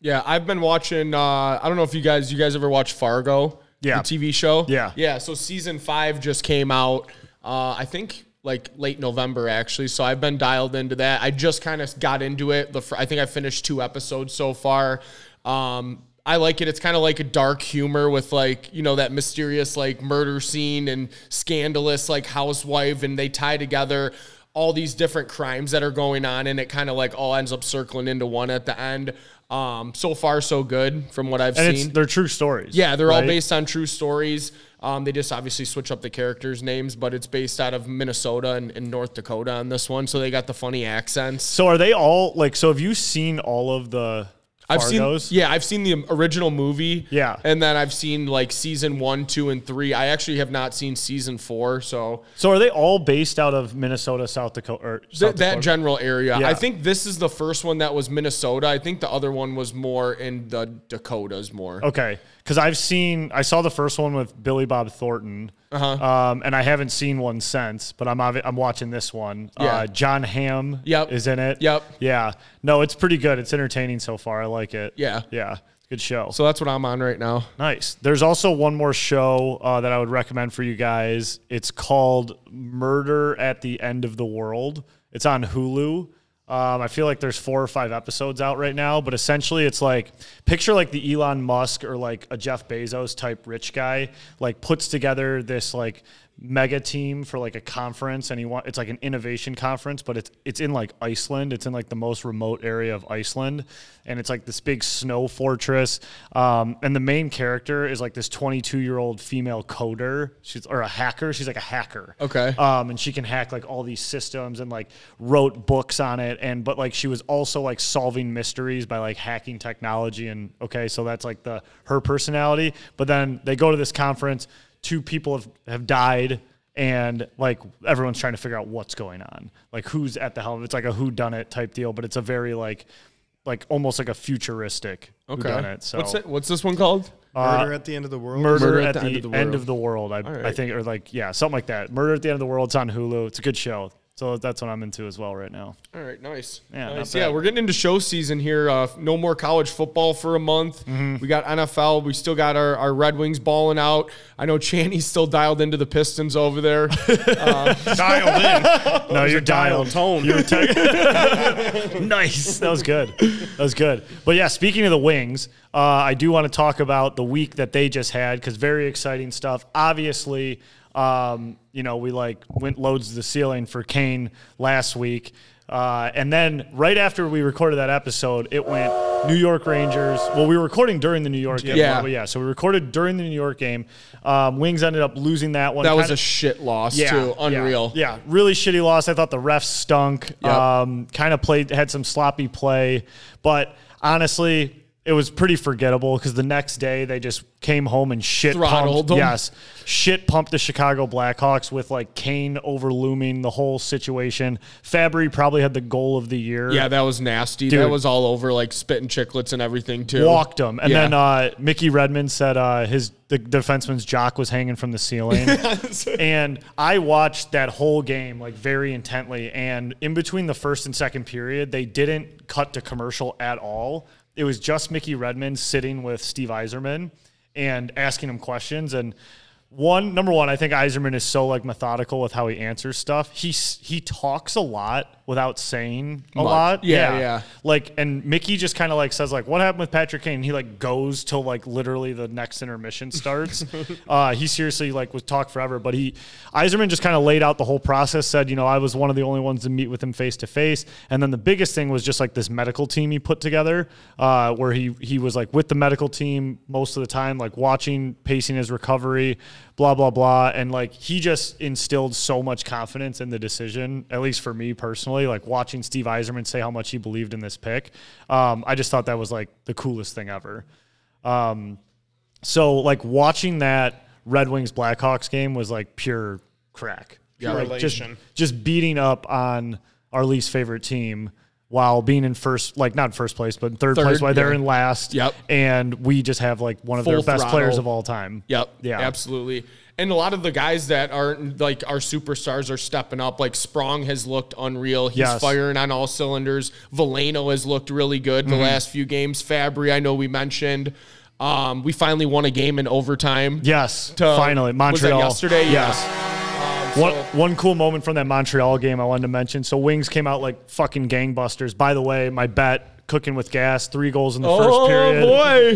Yeah, I've been watching. Uh, I don't know if you guys, you guys ever watch Fargo? Yeah. the TV show. Yeah. yeah. So season five just came out. Uh, I think like late November actually. So I've been dialed into that. I just kind of got into it. The I think I finished two episodes so far. Um, I like it. It's kind of like a dark humor with like you know that mysterious like murder scene and scandalous like housewife, and they tie together all these different crimes that are going on, and it kind of like all ends up circling into one at the end. Um, so far, so good from what I've And seen. it's they're true stories. Yeah, they're all based on true stories. Um, they just obviously switch up the characters' names, but it's based out of Minnesota and, and North Dakota on this one, so they got the funny accents. So are they all like? So have you seen all of the I've Fargos? seen, yeah, I've seen the original movie, Yeah. and then I've seen like season one, two, and three. I actually have not seen season four, so So are they all based out of Minnesota, South Dakota, or Th- South that Dakota? general area. Yeah. I think this is the first one that was Minnesota. I think the other one was more in the Dakotas more. Okay, because I've seen, I saw the first one with Billy Bob Thornton, uh-huh. um, and I haven't seen one since. But I'm I'm watching this one. Yeah. Uh, Jon Hamm Yep. is in it. Yep. Yeah. No, it's pretty good. It's entertaining so far. I like it. Yeah. Yeah. Good show. So that's what I'm on right now. Nice. There's also one more show uh, that I would recommend for you guys. It's called Murder at the End of the World. It's on Hulu. Um, I feel like there's four or five episodes out right now, but essentially it's like picture like the Elon Musk or like a Jeff Bezos type rich guy like puts together this like mega team for like a conference and he want it's like an innovation conference but it's it's in like Iceland. It's in like the most remote area of Iceland and it's like this big snow fortress. Um, and the main character is like this 22 year old female coder. She's or a hacker. She's like a hacker. Okay. um, and she can hack like all these systems and like wrote books on it and but like she was also like solving mysteries by like hacking technology and okay so that's like the her personality. But then they go to this conference two people have, have died and like everyone's trying to figure out what's going on like who's at the helm it's like a who done it type deal but it's a very like like almost like a futuristic Okay. whodunit. so What's it? What's this one called? Uh, Murder at the end of the world. Murder, at, the, end, of the world. I, I right. think, or like, yeah, something like that. Murder at the end of the world. It's on Hulu. It's a good show. So that's what I'm into as well right now. All right, nice. Yeah, nice. Yeah, we're getting into show season here. Uh, no more college football for a month. Mm-hmm. We got NFL. We still got our, our Red Wings balling out. I know Channy's still dialed into the Pistons over there. [laughs] dialed in. [laughs] No, you're dialed. tone. You're tech- [laughs] nice. That was good. That was good. But yeah, speaking of the Wings, uh, I do want to talk about the week that they just had because very exciting stuff. Obviously, um, you know, we like went loads to the ceiling for Kane last week. Uh, and then right after we recorded that episode, it went New York Rangers. Well, we were recording during the New York game. Yeah. but yeah. So we recorded during the New York game. Um, Wings ended up losing that one. that was Kinda- a shit loss too. Unreal. yeah, yeah, really shitty loss. I thought the refs stunk. Yep. Um, kind of played had some sloppy play, but honestly, it was pretty forgettable because the next day they just came home and shit Throttled pumped. them. Yes, shit pumped the Chicago Blackhawks with like Kane overlooming the whole situation. Fabbri probably had the goal of the year. Yeah, that was nasty. Dude. That was all over like spitting chiclets and everything too. walked him. And Yeah. then uh, Mickey Redmond said uh, his the defenseman's jock was hanging from the ceiling. [laughs] and I watched that whole game like very intently. And in between the first and second period, they didn't cut to commercial at all. It was just Mickey Redmond sitting with Steve Yzerman and asking him questions. And one number one, I think Yzerman is so like methodical with how he answers stuff. He he talks a lot without saying a Much. lot. Yeah, yeah. Like, and Mickey just kind of like says like, "What happened with Patrick Kane?" He like goes till like literally the next intermission starts. [laughs] uh, he seriously like was talk forever, but he Yzerman just kind of laid out the whole process. Said, you know, I was one of the only ones to meet with him face to face, and then the biggest thing was just like this medical team he put together, uh, where he he was like with the medical team most of the time, like watching, pacing his recovery, blah blah blah, and like he just instilled so much confidence in the decision, at least for me personally. Like watching Steve Yzerman say how much he believed in this pick, um, I just thought that was like the coolest thing ever. Um, so like watching that Red Wings Blackhawks game was like pure crack. Yeah, like just just beating up on our least favorite team while being in first, like not first place, but in third, Third, place while they're in last. Yep. And we just have like one of Full their best throttle. players of all time. Yep. Yeah. Absolutely. And a lot of the guys that aren't like our superstars are stepping up. Like Sprong has looked unreal. He's Yes. firing on all cylinders. Veleno has looked really good Mm-hmm. the last few games. Fabbri, I know we mentioned. Um, we finally won a game in overtime. Yes. To- finally. Montreal. yesterday? Yeah. Yes. One, one cool moment from that Montreal game I wanted to mention. So Wings came out like fucking gangbusters. By the way, my bet, cooking with gas, three goals in the Oh, first period.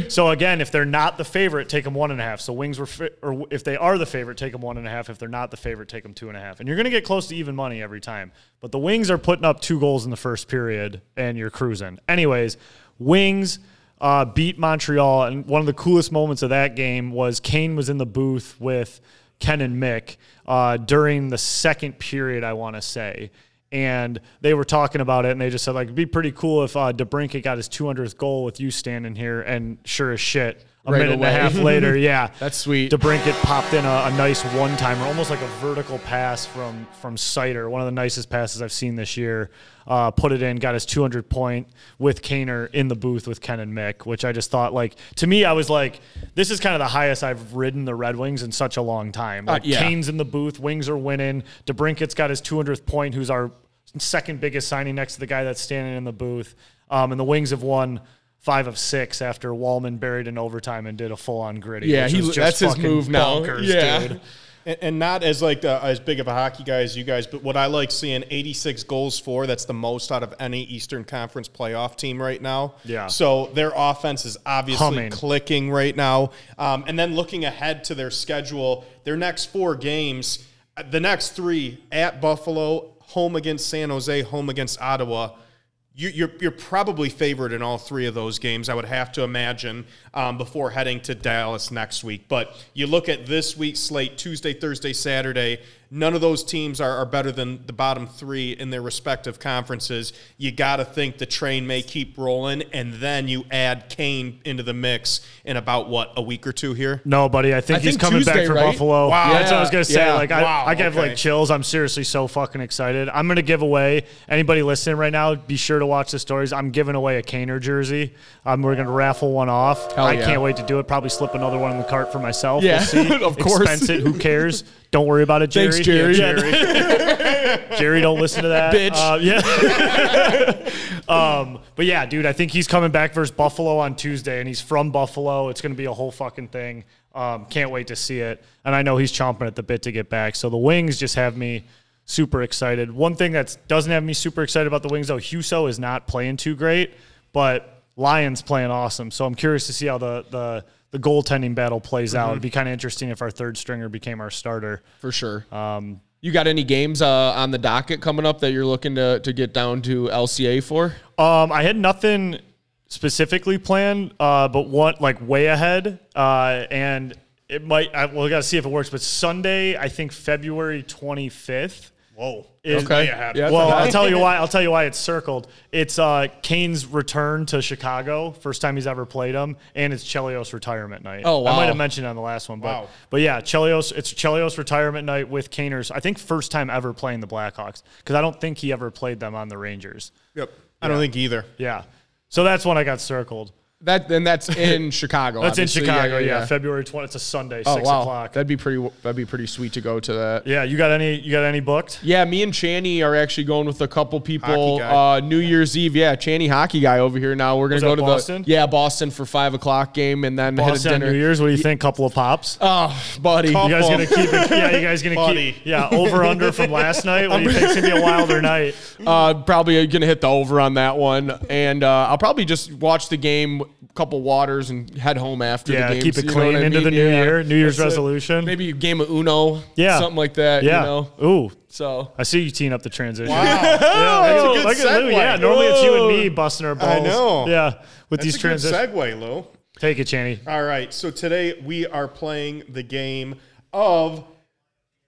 boy. So again, if they're not the favorite, take them one and a half. So Wings were, fi- or if they are the favorite, take them one and a half. If they're not the favorite, take them two and a half. And you're going to get close to even money every time. But the Wings are putting up two goals in the first period, and you're cruising. Anyways, Wings. uh, beat Montreal, and one of the coolest moments of that game was Kane was in the booth with Ken and Mick uh, during the second period, I want to say. And they were talking about it, and they just said like it'd be pretty cool if uh, DeBrincat got his 200th goal with you standing here, and sure as shit, a Right minute and a half [laughs] later, yeah, That's sweet. DeBrincat popped in a, a nice one timer, almost like a vertical pass from from Seider, one of the nicest passes I've seen this year. Uh, put it in, got his 200 point with Kaner in the booth with Ken and Mick, which I just thought like to me, I was like, this is kind of the highest I've ridden the Red Wings in such a long time. Like yeah. Kane's in the booth, Wings are winning. DeBrincat's got his 200th point, who's our second biggest signing next to the guy that's standing in the booth, um, and the Wings have won. Five of six after Walman buried in overtime and did a full on gritty. Yeah, he- just that's his move now. bonkers, Yeah. dude. And, and not as like the, as big of a hockey guy as you guys, but what I like seeing 86 goals for. That's the most out of any Eastern Conference playoff team right now. Yeah. So their offense is obviously Humming. clicking right now. Um, and then looking ahead to their schedule, their next four games, uh, the next three at Buffalo, home against San Jose, home against Ottawa. You, you're, you're probably favored in all three of those games, I would have to imagine, um, before heading to Dallas next week. But you look at this week's slate Tuesday, Thursday, Saturday. None of those teams are, are better than the bottom three in their respective conferences. You got to think the train may keep rolling, and then you add Kane into the mix in about, what, a week or two here? No, buddy, I think I he's think coming Tuesday, back for right? Buffalo. Wow. That's what I was gonna say. yeah. Like I, Wow, I get okay. like chills. I'm seriously so fucking excited. I'm gonna give away anybody listening right now. Be sure to watch the stories. I'm giving away a Kaner jersey. Um, we're gonna raffle one off. Hell I yeah. can't wait to do it. Probably slip another one in the cart for myself. Yeah, we'll see. [laughs] of course. Expense it. Who cares? [laughs] Don't worry about it, Jerry. Thanks, Jerry. Yeah, [laughs] Jerry, don't listen to that. Bitch. Uh, yeah. [laughs] um, but yeah, dude, I think he's coming back versus Buffalo on Tuesday, and he's from Buffalo. It's going to be a whole fucking thing. Um, can't wait to see it. And I know he's chomping at the bit to get back. So the Wings just have me super excited. One thing that doesn't have me super excited about the Wings, though, Husso is not playing too great, but Lyon's playing awesome. So I'm curious to see how the the the goaltending battle plays out. It'd be kind of interesting if our third stringer became our starter. for sure. Um, you got any games uh, on the docket coming up that you're looking to, to get down to LCA for? Um, I had nothing specifically planned, uh, but what like way ahead, uh, and it might. I, well, we got to see if it works. But Sunday, I think February twenty fifth. Whoa. Is, Okay. ahead. Yeah, Well, I'll tell you why. I'll tell you why it's circled. It's uh, Kane's return to Chicago, first time he's ever played him, and it's Chelios retirement night. Oh, wow. I might have mentioned it on the last one, but Wow. but yeah, Chelios. It's Chelios retirement night with Kaner's. I think first time ever playing the Blackhawks because I don't think he ever played them on the Rangers. Yep. I don't think either. Yeah, so that's when I got circled. That and that's [laughs] in Chicago. That's in. Chicago. Yeah, February 20th. It's a Sunday, Oh six wow, o'clock. that'd be pretty. That'd be pretty sweet to go to that. yeah, you got any? You got any booked? Yeah, me and Channy are actually going with a couple people. Uh, New Year's Eve, yeah, Channy hockey guy over here now. We're gonna Was go that to Boston? the yeah Boston for five o'clock game, and then Boston hit on a dinner. New Year's. What do you think? Couple of pops. Oh, buddy, you guys gonna keep it? Yeah, you guys gonna Buddy. keep? Yeah, over under from last night. What do you think's gonna be a wilder [laughs] night? uh, probably gonna hit the over on that one, and uh, I'll probably just watch the game, couple waters, and head home after Yeah, the game. keep it clean what I into mean? the new Yeah. year, New Year's That's it. resolution. Maybe a game of Uno, Yeah, something like that. Yeah. you know. Ooh, So I see you teeing up the transition. Wow. [laughs] Yeah, That's a [laughs] look good at Lou. segue. Yeah, normally it's you and me busting our balls. I know. Yeah, with That's these transitions. segue, Lou. Take it, Channy. All right. So today we are playing the game of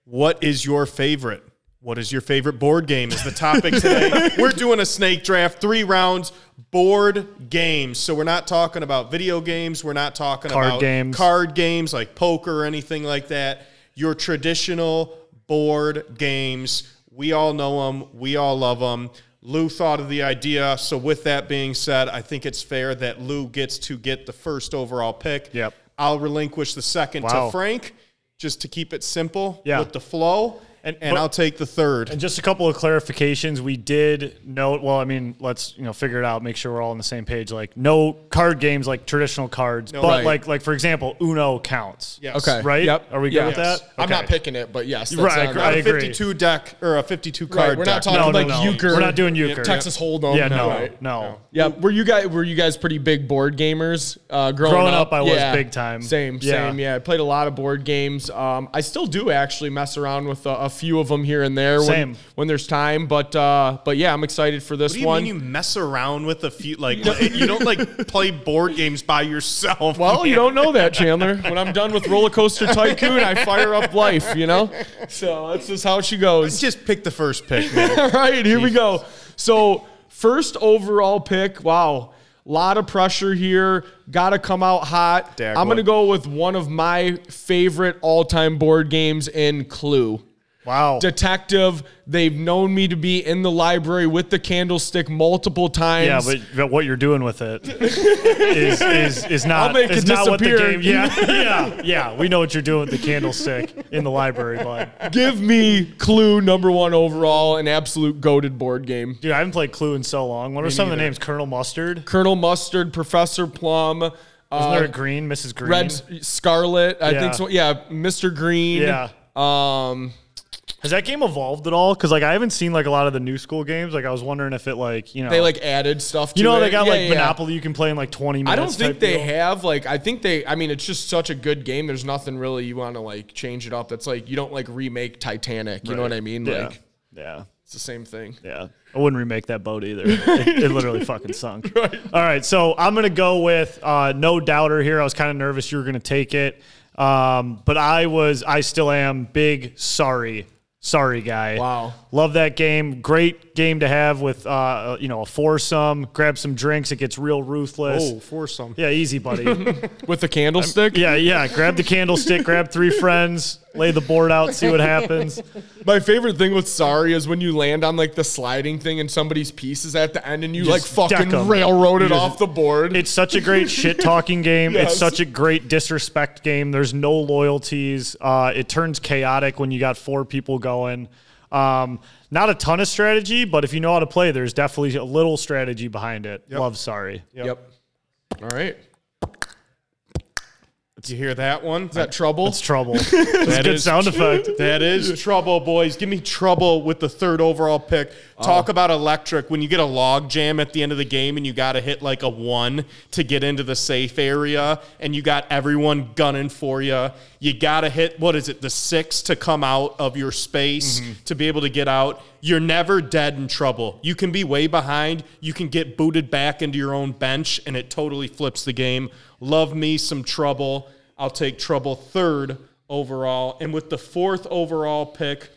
what is your favorite? What is your favorite board game? Is the topic today. [laughs] we're doing a snake draft, three rounds, board games. So we're not talking about video games. We're not talking Card about games. card games like poker or anything like that. Your traditional board games. We all know them. We all love them. Lou thought of the idea. So, with that being said, I think it's fair that Lou gets to get the first overall pick. Yep. I'll relinquish the second Wow. to Frank just to keep it simple Yeah. with the flow. And- And, but- I'll take the third. And just a couple of clarifications. We did note. Well, I mean, let's you know figure it out. Make sure we're all on the same page. Like no card games, like traditional cards, but Right. like like for example, Uno counts. Yes. okay, Right? Yep. Are we good Yeah. with that? I'm not picking it, but yes, that's, Right, I uh, agree. Not I a 52 deck or a 52 Right, card we're not deck. talking No, no, like no. euchre. We're not doing euchre. Texas Hold'em. Yeah, no, Right. no. Yeah, were you guys were you guys pretty big board gamers uh, growing, Growing up, I was Yeah. big time. Same, Yeah. same. Yeah, I played a lot of board games. Um, I still do actually mess around with a, a few of them here and there when when there's time. But uh, but yeah, I'm excited for this What do you one. mean you mess around with a few? Like [laughs] you don't like play board games by yourself. well, you don't know that, [laughs] Chandler. When I'm done with Roller Coaster Tycoon, I fire up life. You know, so that's just how she goes. just pick the first pick, man. [laughs] All right, here we go. So, first overall pick. Wow. A lot of pressure here. Got to come out hot. Dagwood. I'm going to go with one of my favorite all time board games in Clue. Wow. Detective. They've known me to be in the library with the candlestick multiple times. Yeah, but, but what you're doing with it is is, is not I'll make is it not what the game. Yeah, yeah, yeah. We know what you're doing with the candlestick in the library, bud. give me Clue number one overall, an absolute goaded board game. Dude, I haven't played Clue in so long. What are some of the names? Colonel Mustard. Colonel Mustard, Professor Plum. Isn't Uh, there a Green, Mrs. Green? Red Scarlet, I Yeah. think so. Yeah, Mr. Green. Yeah. Um, Has that game evolved at all? Because like I haven't seen like a lot of the new school games. Like I was wondering if it like you know they like added stuff. To you know it. they got Yeah, like yeah. Monopoly you can play in like 20 minutes. I don't think they deal. have like. I think they. I mean, it's just such a good game. There's nothing really you want to like change it up. That's like you don't like remake Titanic. You know what I mean? Yeah. Like yeah. it's the same thing. Yeah. I wouldn't remake that boat either. [laughs] it, it literally fucking sunk. [laughs] All right. So I'm going to go with uh, no doubter here. I was kind of nervous you were going to take it. Um, but I was, I still am big sorry. Sorry, guy. Wow. Love that game. Great game to have with, uh, you know, a foursome. Grab some drinks. It gets real ruthless. Oh, foursome. Yeah, easy, buddy. [laughs] With the candlestick. yeah, yeah. Grab the candlestick, grab three friends, lay the board out, see what happens. My favorite thing with Sorry is when you land on like the sliding thing and somebody's piece is at the end and you like fucking deck railroad it just- off the board. It's such a great shit talking game. Yes. It's such a great disrespect game. There's no loyalties. Uh, it turns chaotic when you got four people going. Um, not a ton of strategy, but if you know how to play, there's definitely a little strategy behind it. Love sorry. yep. All right. Did you hear that one? Is that trouble? It's trouble. [laughs] It's a That good is sound effect. That is trouble, boys. Give me trouble with the third overall pick. Talk oh. about electric. When you get a log jam at the end of the game and you got to hit like a one to get into the safe area and you got everyone gunning for you, you got to hit, what is it, the six to come out of your space mm-hmm. to be able to get out. You're never dead in trouble. You can be way behind. You can get booted back into your own bench and it totally flips the game. Love me some trouble. I'll take trouble third overall. And with the fourth overall pick,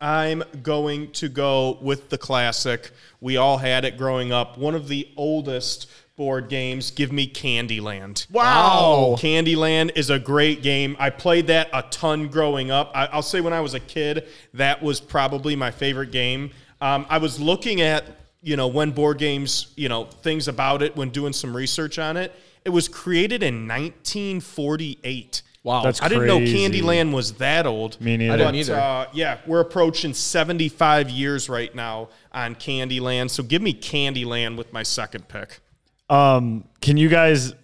I'm going to go with the classic. We all had it growing up. One of the oldest board games. Give me Candyland. Wow. Candyland is a great game. I played that a ton growing up. I, I'll say when I was a kid, that was probably my favorite game. Um, I was looking at, you know, when board games, you know, things about it when doing some research on it. It was created in 1948. Wow. That's I didn't know crazy. Candyland was that old. Me neither. I didn't But, either. uh, yeah, we're approaching 75 years right now on Candyland. So give me Candyland with my second pick. Um, can you guys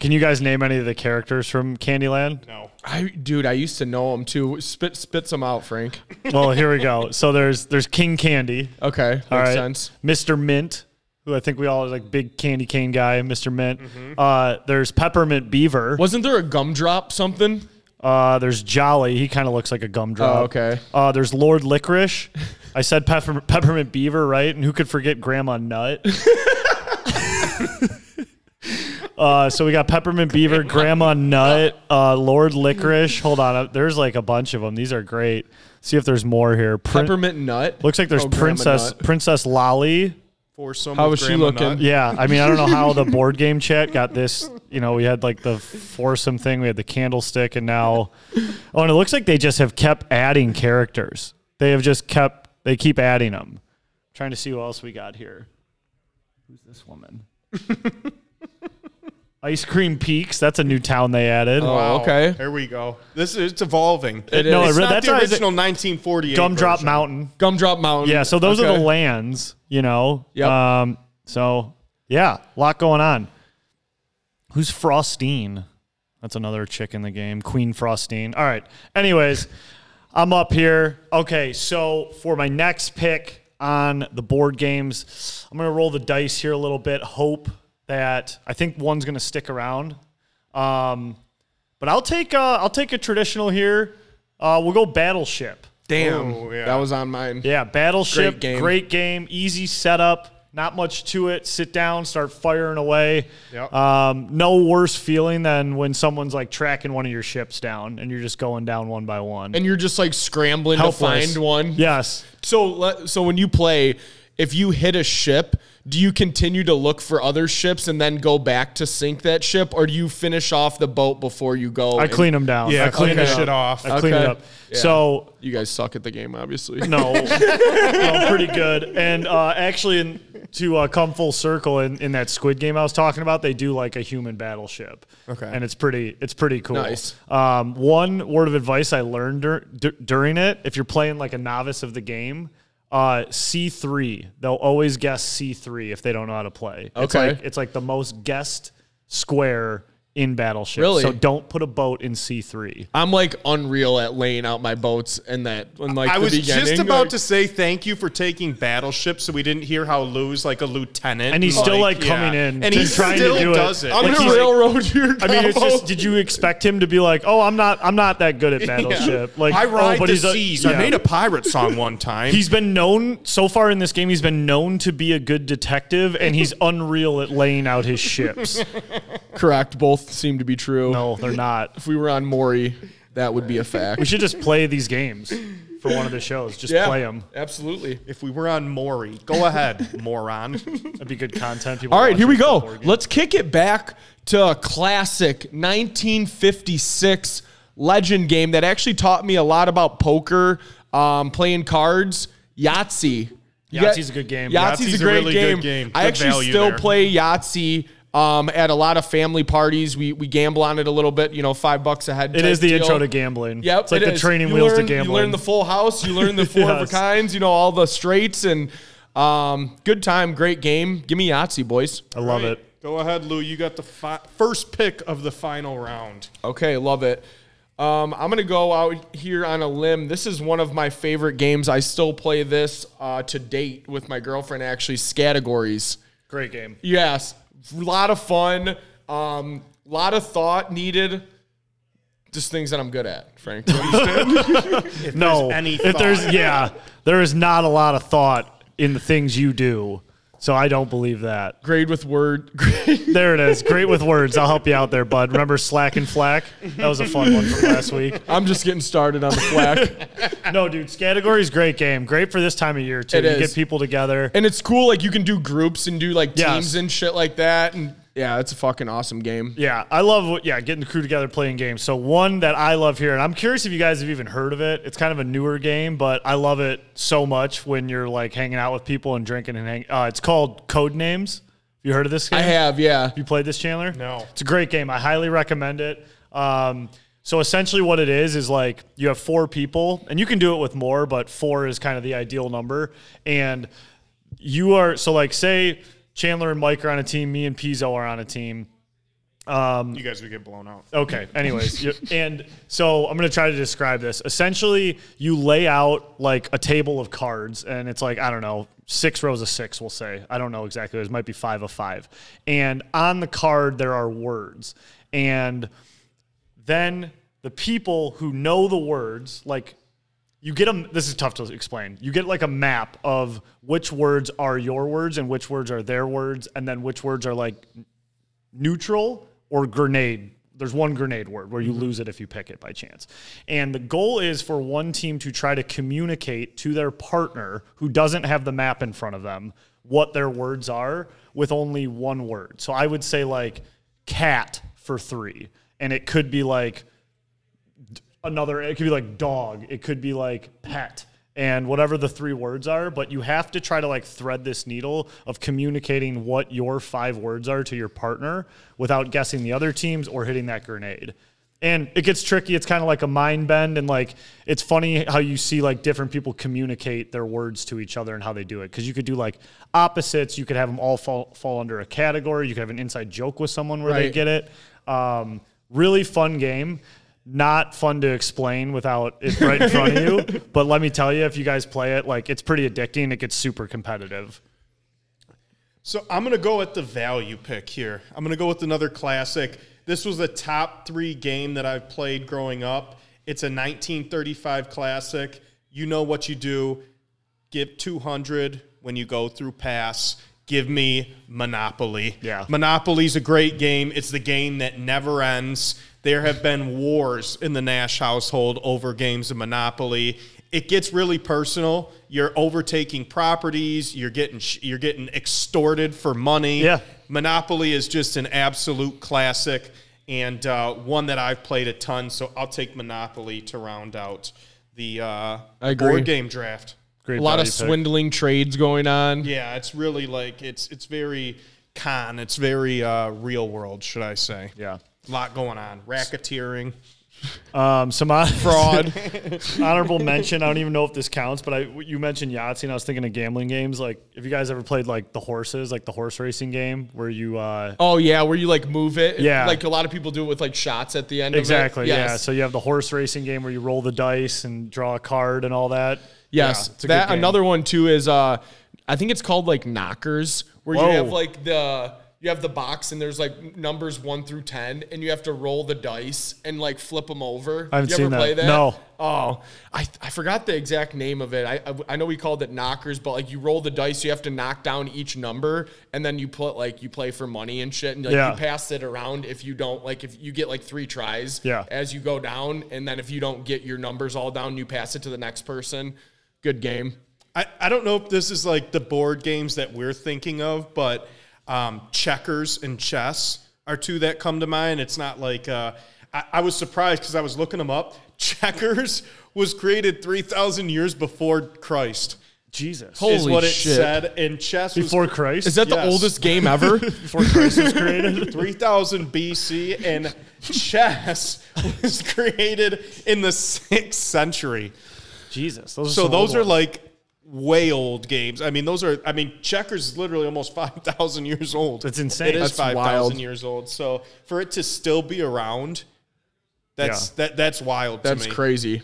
can you guys name any of the characters from Candyland? No. I, dude, I used to know them too. Spit, spit some out, Frank. Well, here we go. So there's there's King Candy. Okay, makes All right. sense. Mr. Mint, who I think we all like big candy cane guy, Mr. Mint. Mm-hmm. Uh, there's Peppermint Beaver. Wasn't there a gumdrop something? Uh, there's Jolly. He kind of looks like a gumdrop. Oh, okay. Uh, there's Lord Licorice. I said pepper, Peppermint Beaver, right? And who could forget Grandma Nut? [laughs] uh, so we got Peppermint Beaver, Grandma Nut, uh, Lord Licorice. Hold on. uh, There's like a bunch of them. These are great. See if there's more here. Prin- Peppermint nut. looks like there's Oh, Princess Princess Lolly. For some How was she Grandma looking? Nut. Yeah, I mean, I don't know how the [laughs] board game chat got this. You know, we had like the foursome thing, we had the candlestick, and now, oh, and it looks like they just have kept adding characters. They have just kept, they keep adding them. trying to see who else we got here. Who's this woman? [laughs] Ice Cream Peaks. That's a new town they added. Oh, Wow. okay. Here we go. This is it's evolving. It No, it's it re- not that's the how I- original 1948 Gumdrop version. Mountain. Gumdrop Mountain. Yeah, so those are Okay. the lands, you know. Yep. Um, so yeah, a lot going on. Who's Frostine? That's another chick in the game, Queen Frostine. All right. Anyways, I'm up here. Okay, so for my next pick on the board games, I'm gonna roll the dice here a little bit. Hope that I think one's gonna stick around. Um, but I'll take uh, I'll take a traditional here. Uh, we'll go Battleship. Damn, Oh, yeah. that was on mine. Yeah, Battleship, Great great game. game. easy setup, not much to it. Sit down, start firing away. Yep. Um, no worse feeling than when someone's like tracking one of your ships down and you're just going down one by one. And you're just like scrambling Helpless. to find one. Yes. So so when you play, if you hit a ship, do you continue to look for other ships and then go back to sink that ship, or do you finish off the boat before you go? I and- clean them down. Yeah, I clean clean it the shit off. I clean it up. Yeah. So You guys suck at the game, obviously. No, [laughs] no, pretty good. And uh, actually, in, to uh, come full circle in, in that Squid Game I was talking about, they do like a human battleship. Okay. and it's pretty it's pretty cool. Nice. Um, one word of advice I learned dur- dur- during it: if you're playing like a novice of the game. Uh, C three. They'll always guess C three if they don't know how to play. It's Okay. like it's like the most guessed square in Battleship. Really? So don't put a boat in C three. I'm like unreal at laying out my boats and that when like I the was just about like- to say thank you for taking battleship, so we didn't hear how Lou's like a lieutenant, And he's still, like, coming in and to he trying to still do it. does it. I'm like gonna he's- railroad your. I mean, it's just. Did you expect him to be like, "Oh, I'm not. I'm not that good at [laughs] battleship." Like, I oh, ride but the he's a- seas. yeah. I made a pirate song one time. He's been known so far in this game. He's been known to be a good detective, and he's [laughs] unreal at laying out his ships. correct. Both seem to be true. No, they're not. If we were on Maury, that would be a fact. We should just play these games for one of the shows. Just yeah, play them. Absolutely. if we were on Maury, go ahead, [laughs] moron. That'd be good content. People All right, here we go. Let's kick it back to a classic 1956 legend game that actually taught me a lot about poker, um, playing cards, Yahtzee. You got- Yahtzee's a good game. Yahtzee's, Yahtzee's a a great really game. good game. I Good actually value still there. play Yahtzee um, at a lot of family parties. We we gamble on it a little bit. You know, five bucks a head. It type is the deal. intro to gambling. Yep, it's like it the is. training You wheels learn, to gambling. You learn the full house. You learn the [laughs] four of a kinds. You know all the straights and um, good time, great game. Give me Yahtzee, boys. I love Right. it. Go ahead, Lou. You got the fi- first pick of the final round. Okay, love it. Um, I'm gonna go out here on a limb. This is one of my favorite games. I still play this uh, to date with my girlfriend. Actually, Scattergories. Great game. Yes, a lot of fun. Um, lot of thought needed. Just things that I'm good at, Frank. [laughs] If No, there's any if there's yeah, there is not a lot of thought in the things you do. So I don't believe that. Grade with word. [laughs] There it is. Great with words. I'll help you out there, bud. Remember Slack and Flack? That was a fun one from last week. I'm just getting started on the flack. [laughs] No, dude, Category's great game. Great for this time of year too. It you is. get people together. And it's cool, like you can do groups and do like Yes. teams and shit like that. And yeah, it's a fucking awesome game. Yeah, I love what yeah, getting the crew together playing games. So one that I love here, and I'm curious if you guys have even heard of it. It's kind of a newer game, but I love it so much when you're like hanging out with people and drinking and hang. Uh, it's called Codenames. You heard of this game? I have, yeah. Have You played this, Chandler? No. It's a great game. I highly recommend it. Um, so essentially, what it is is like you have four people, and you can do it with more, but four is kind of the ideal number. And you are so like say Chandler and Mike are on a team, me and Pizzo are on a team. Um, you guys would get blown out. Okay. [laughs] Anyways, you- and so I'm going to try to describe this. Essentially, you lay out like a table of cards, and it's like I don't know, six rows of six. We'll say I don't know exactly. It might be five of five. And on the card there are words, and then the people who know the words, like you get them. This is tough to explain. You get like a map of which words are your words and which words are their words, and then which words are like neutral or grenade. There's one grenade word where you mm-hmm. lose it if you pick it by chance. And the goal is for one team to try to communicate to their partner who doesn't have the map in front of them what their words are with only one word. So I would say like cat for three. And it could be like another it could be like dog it could be like pet and whatever the three words are but you have to try to like thread this needle of communicating what your five words are to your partner without guessing the other teams or hitting that grenade. And it gets tricky it's kind of like a mind bend and like it's funny how you see like different people communicate their words to each other and how they do it because you could do like opposites you could have them all fall, fall under a category you could have an inside joke with someone where they get it. Um, really fun game not fun to explain without it right in front of you. [laughs] But let me tell you, if you guys play it, like it's pretty addicting. It gets super competitive. So I'm going to go at the value pick here. I'm going to go with another classic. This was a top three game that I've played growing up. It's a 1935 classic, you know what you do. Give 200 when you go through pass. Give me Monopoly. Yeah. Monopoly's a great game. It's the game that never ends. There have been wars in the Nash household over games of Monopoly. It gets really personal. You're overtaking properties. You're getting you're getting extorted for money. Yeah. Monopoly is just an absolute classic and uh, one that I've played a ton. So I'll take Monopoly to round out the uh, I agree. board game draft. Great a lot of pick. swindling trades going on. Yeah, it's really like it's it's very con. It's very uh, real world, should I say? Yeah. A lot going on. Racketeering. Um, some hon- [laughs] Fraud. honorable mention. I don't even know if this counts, but I you mentioned Yahtzee, and I was thinking of gambling games. Like, if you guys ever played like the horses, like the horse racing game, where you uh, oh yeah, where you like move it. Yeah. Like a lot of people do it with like shots at the end. exactly, Of it. yeah. Yes. So you have the horse racing game where you roll the dice and draw a card and all that. Yes, Yeah, it's a good that game. another one too is uh, I think it's called like knockers, where Whoa. you have like the you have the box and there's like numbers one through ten, and you have to roll the dice and like flip them over. I haven't you seen ever that. play that? No. Oh, I, I forgot the exact name of it. I, I I know we called it knockers, but like you roll the dice, you have to knock down each number, and then you put like you play for money and shit, and like Yeah. you pass it around. If you don't like, if you get like three tries, Yeah. as you go down, and then if you don't get your numbers all down, you pass it to the next person. Good game. I, I don't know if this is like the board games that we're thinking of, but um, checkers and chess are two that come to mind. It's not like uh, I, I was surprised because I was looking them up. [laughs] Checkers was created three thousand years before Christ. Jesus, Holy is what it shit. said, and chess was before Christ, Is that the oldest game [laughs] ever? before Christ was created? [laughs] 3000 BC, and chess was created in the sixth century. Jesus, those are So those are ones. like way old games. I mean, those are. I mean, checkers is literally almost [laughs] five thousand years old. It's insane. It is That's five wild. years old. So for it to still be around, that's Yeah. that that's wild That's to me. crazy.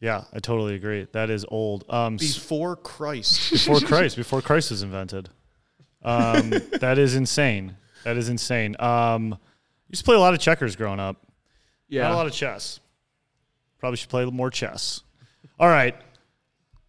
yeah, I totally agree. That is old. Um, Before Christ. [laughs] before [laughs] Christ, before Christ was invented. Um, that is insane. That is insane. Um, used to play a lot of checkers growing up. Yeah, not a lot of chess. Probably should play a little more chess. All right,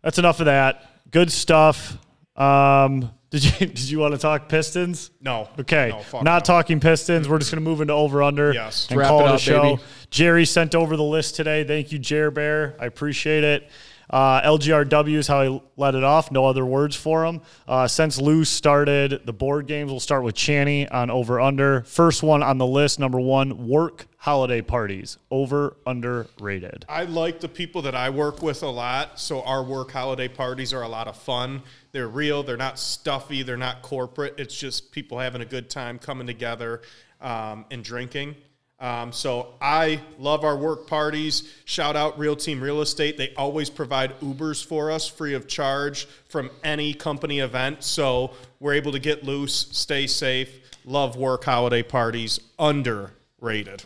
that's enough of that. Good stuff. Um, did you [laughs] did you want to talk Pistons? No. Okay, No, fuck not no. talking Pistons. We're just going to move into over under Yes. and Wrap call it it, a show. baby. Jerry sent over the list today. Thank you, Jer Bear. I appreciate it. Uh, LGRW is how I let it off. No other words for him. Uh, since Lou started the board games, we'll start with Channy on over under. First one on the list, number one, work holiday parties. Over underrated. I like the people that I work with a lot. So our work holiday parties are a lot of fun. They're real. They're not stuffy. They're not corporate. It's just people having a good time coming together um, and drinking. Um, so I love our work parties. Shout out Real Team Real Estate. They always provide Ubers for us free of charge from any company event. So we're able to get loose, stay safe. Love work holiday parties. Underrated.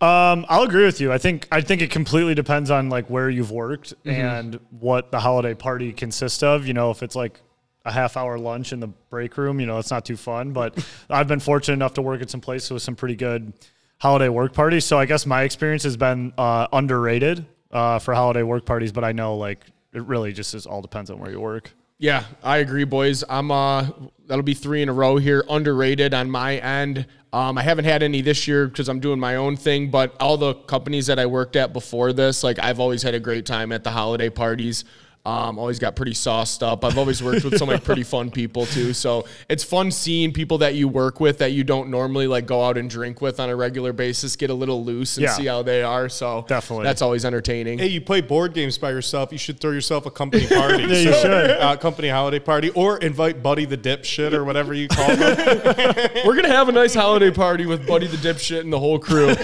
Um, I'll agree with you. I think I think it completely depends on like where you've worked Mm-hmm. and what the holiday party consists of. You know, if it's like a half hour lunch in the break room, you know, it's not too fun. But [laughs] I've been fortunate enough to work at some places with some pretty good holiday work parties. So I guess my experience has been uh, underrated uh, for holiday work parties. But I know like it really just is all depends on where you work. Yeah, I agree, boys. I'm uh that'll be three in a row here. Underrated on my end. Um, I haven't had any this year because I'm doing my own thing, but all the companies that I worked at before this, like I've always had a great time at the holiday parties. Um, always got pretty sauced up. I've always worked with some like pretty [laughs] fun people too. So it's fun seeing people that you work with that you don't normally like go out and drink with on a regular basis, get a little loose and Yeah. see how they are. So Definitely. that's always entertaining. Hey, you play board games by yourself. You should throw yourself a company [laughs] party. Yeah, you should. Uh, company holiday party, or invite Buddy the dipshit or whatever you call him. [laughs] We're gonna have a nice holiday party with Buddy the dipshit and the whole crew.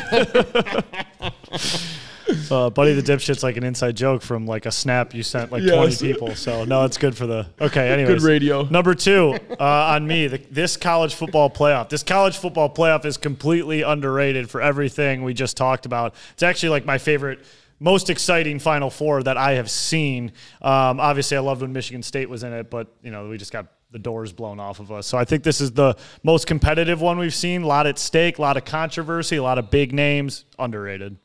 Uh, Buddy the dipshit's like an inside joke from like a snap you sent like Yes. 20 people. So no, it's good for the okay. Anyways, Good radio. Number two uh, on me, the, this college football playoff. This college football playoff is completely underrated for everything we just talked about. It's actually like my favorite. Most exciting Final Four that I have seen. Um, obviously, I loved when Michigan State was in it, but you know we just got the doors blown off of us. So I think this is the most competitive one we've seen. A lot at stake, a lot of controversy, a lot of big names. Underrated.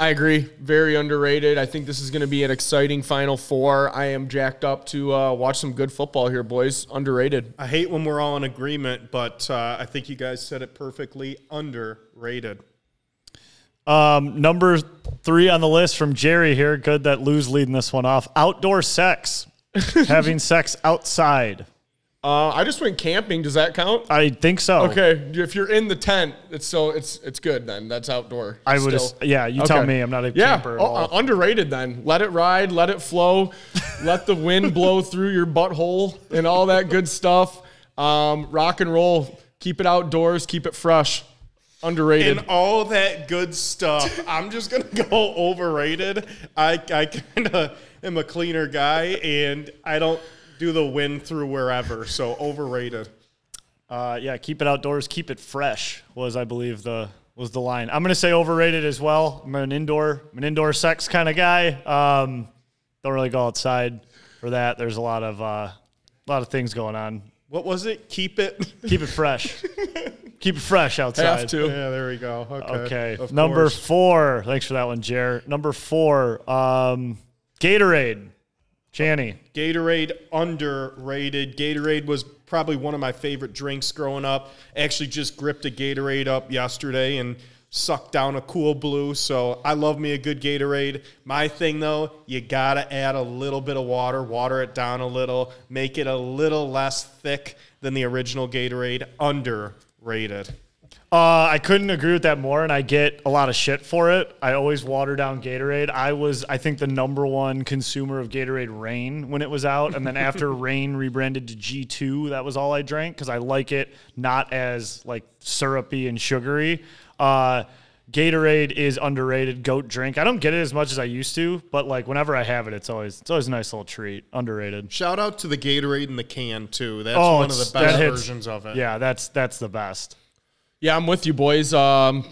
I agree. Very underrated. I think this is going to be an exciting Final Four. I am jacked up to uh, watch some good football here, boys. Underrated. I hate when we're all in agreement, but uh, I think you guys said it perfectly. Underrated. Um, number three on the list from Jerry here. Good that Lou's leading this one off. Outdoor sex. [laughs] Having sex outside. Uh, I just went camping. Does that count? I think so. Okay, if you're in the tent, it's so it's it's good then. That's outdoor. I would. Still. Yeah, you tell Okay. me. I'm not a Yeah, camper at oh, uh, underrated then. Let it ride, let it flow, [laughs] let the wind blow through your butthole and all that good stuff. Um, rock and roll. Keep it outdoors. Keep it fresh. Underrated. And all that good stuff. I'm just gonna go [laughs] overrated. I I kind of am a cleaner guy, and I don't do the win through wherever. So overrated. Uh, yeah, keep it outdoors, keep it fresh was I believe the was the line. I'm gonna say overrated as well. I'm an indoor I'm an indoor sex kind of guy. Um, don't really go outside for that. There's a lot of uh, a lot of things going on. What was it? Keep it. Keep it fresh. [laughs] keep it fresh outside. Have to. yeah, there we go. Okay. Okay. Number course. four. Thanks for that one, Jer. Number four. Um, Gatorade. Channy. Gatorade underrated. Gatorade was probably one of my favorite drinks growing up. Actually, just gripped a Gatorade up yesterday and sucked down a cool blue. So I love me a good Gatorade. My thing though, you gotta add a little bit of water, water it down a little, make it a little less thick than the original Gatorade. Underrated. Uh, I couldn't agree with that more, and I get a lot of shit for it. I always water down Gatorade. I was, I think, the number one consumer of Gatorade Rain when it was out, and then [laughs] after Rain rebranded to G2, that was all I drank because I like it not as like syrupy and sugary. Uh, Gatorade is underrated goat drink. I don't get it as much as I used to, but like whenever I have it, it's always it's always a nice little treat. Underrated. Shout out to the Gatorade in the can too. That's Oh, one of the best that hits- versions of it. Yeah, that's that's the best. Yeah, I'm with you, boys. Um,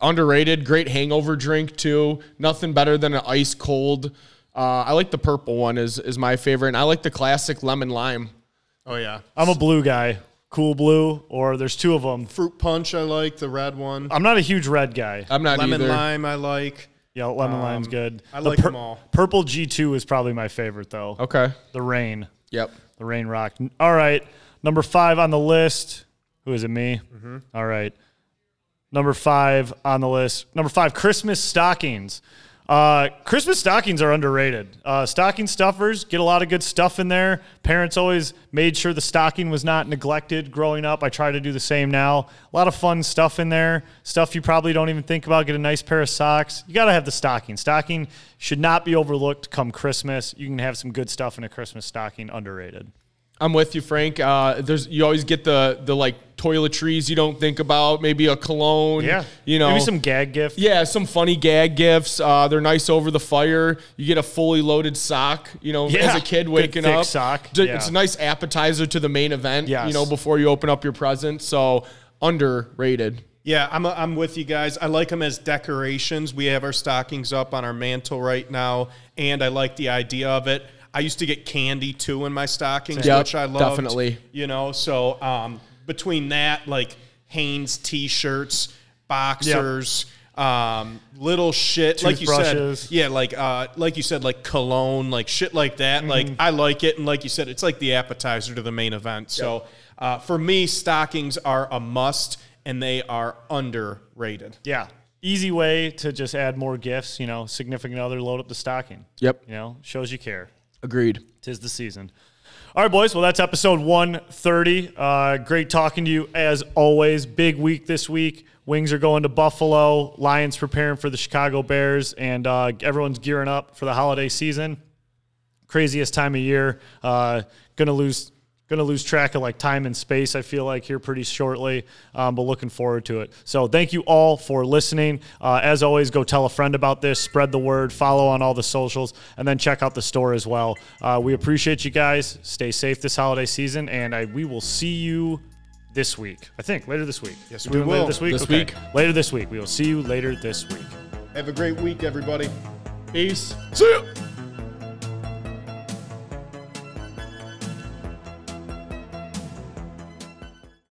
underrated, great hangover drink too. Nothing better than an ice cold. Uh, I like the purple one is is my favorite, and I like the classic lemon lime. Oh yeah. I'm a blue guy. Cool blue, or there's two of them. Fruit punch I like, the red one. I'm not a huge red guy. I'm not Lemon either. lime I like. Yeah, lemon lime's good. I The like them all. Purple G2 is probably my favorite though. Okay. The rain, Yep. the rain rock. All right, number five on the list. Who is it? Me. Mm-hmm. All right. Number five on the list. Number five, Christmas stockings. Uh, Christmas stockings are underrated. Uh, stocking stuffers get a lot of good stuff in there. Parents always made sure the stocking was not neglected growing up. I try to do the same now. A lot of fun stuff in there. Stuff you probably don't even think about. Get a nice pair of socks. You got to have the stocking. Stocking should not be overlooked come Christmas. You can have some good stuff in a Christmas stocking. Underrated. I'm with you, Frank. Uh, there's you always get the the like toiletries you don't think about. Maybe a cologne. Yeah. You know, maybe some gag gift. Yeah, some funny gag gifts. Uh, they're nice over the fire. You get a fully loaded sock. You know, Yeah, as a kid good waking thick up, sock, D- yeah. It's a nice appetizer to the main event. Yes. You know, before you open up your present. So underrated. Yeah, I'm, I'm with you guys. I like them as decorations. We have our stockings up on our mantle right now, and I like the idea of it. I used to get candy too in my stockings, Yep, which I loved. definitely. You know, so um, between that, like Hanes t-shirts, boxers, um, little shit, like you said, yeah, like uh, like you said, like cologne, like shit like that. Like Mm-hmm. I like it, and like you said, it's like the appetizer to the main event. So uh, for me, stockings are a must, and they are underrated. Yeah. Easy way to just add more gifts. You know, significant other load up the stocking. Yep. You know, shows you care. Agreed. Tis the season. All right, boys. Well, that's episode 130. Uh, great talking to you as always. Big week this week. Wings are going to Buffalo. Lions preparing for the Chicago Bears, and uh, everyone's gearing up for the holiday season. Craziest time of year. Uh, gonna lose. Gonna lose track of like time and space. I feel like here pretty shortly, um, but looking forward to it. So thank you all for listening. Uh, as always, go tell a friend about this, spread the word, follow on all the socials, and then check out the store as well. Uh, we appreciate you guys. Stay safe this holiday season, and I, we will see you this week. I think later this week. Yes, We're we doing later will. This week. This Okay. week. Later this week. We will see you later this week. Have a great week, everybody. Peace. See ya.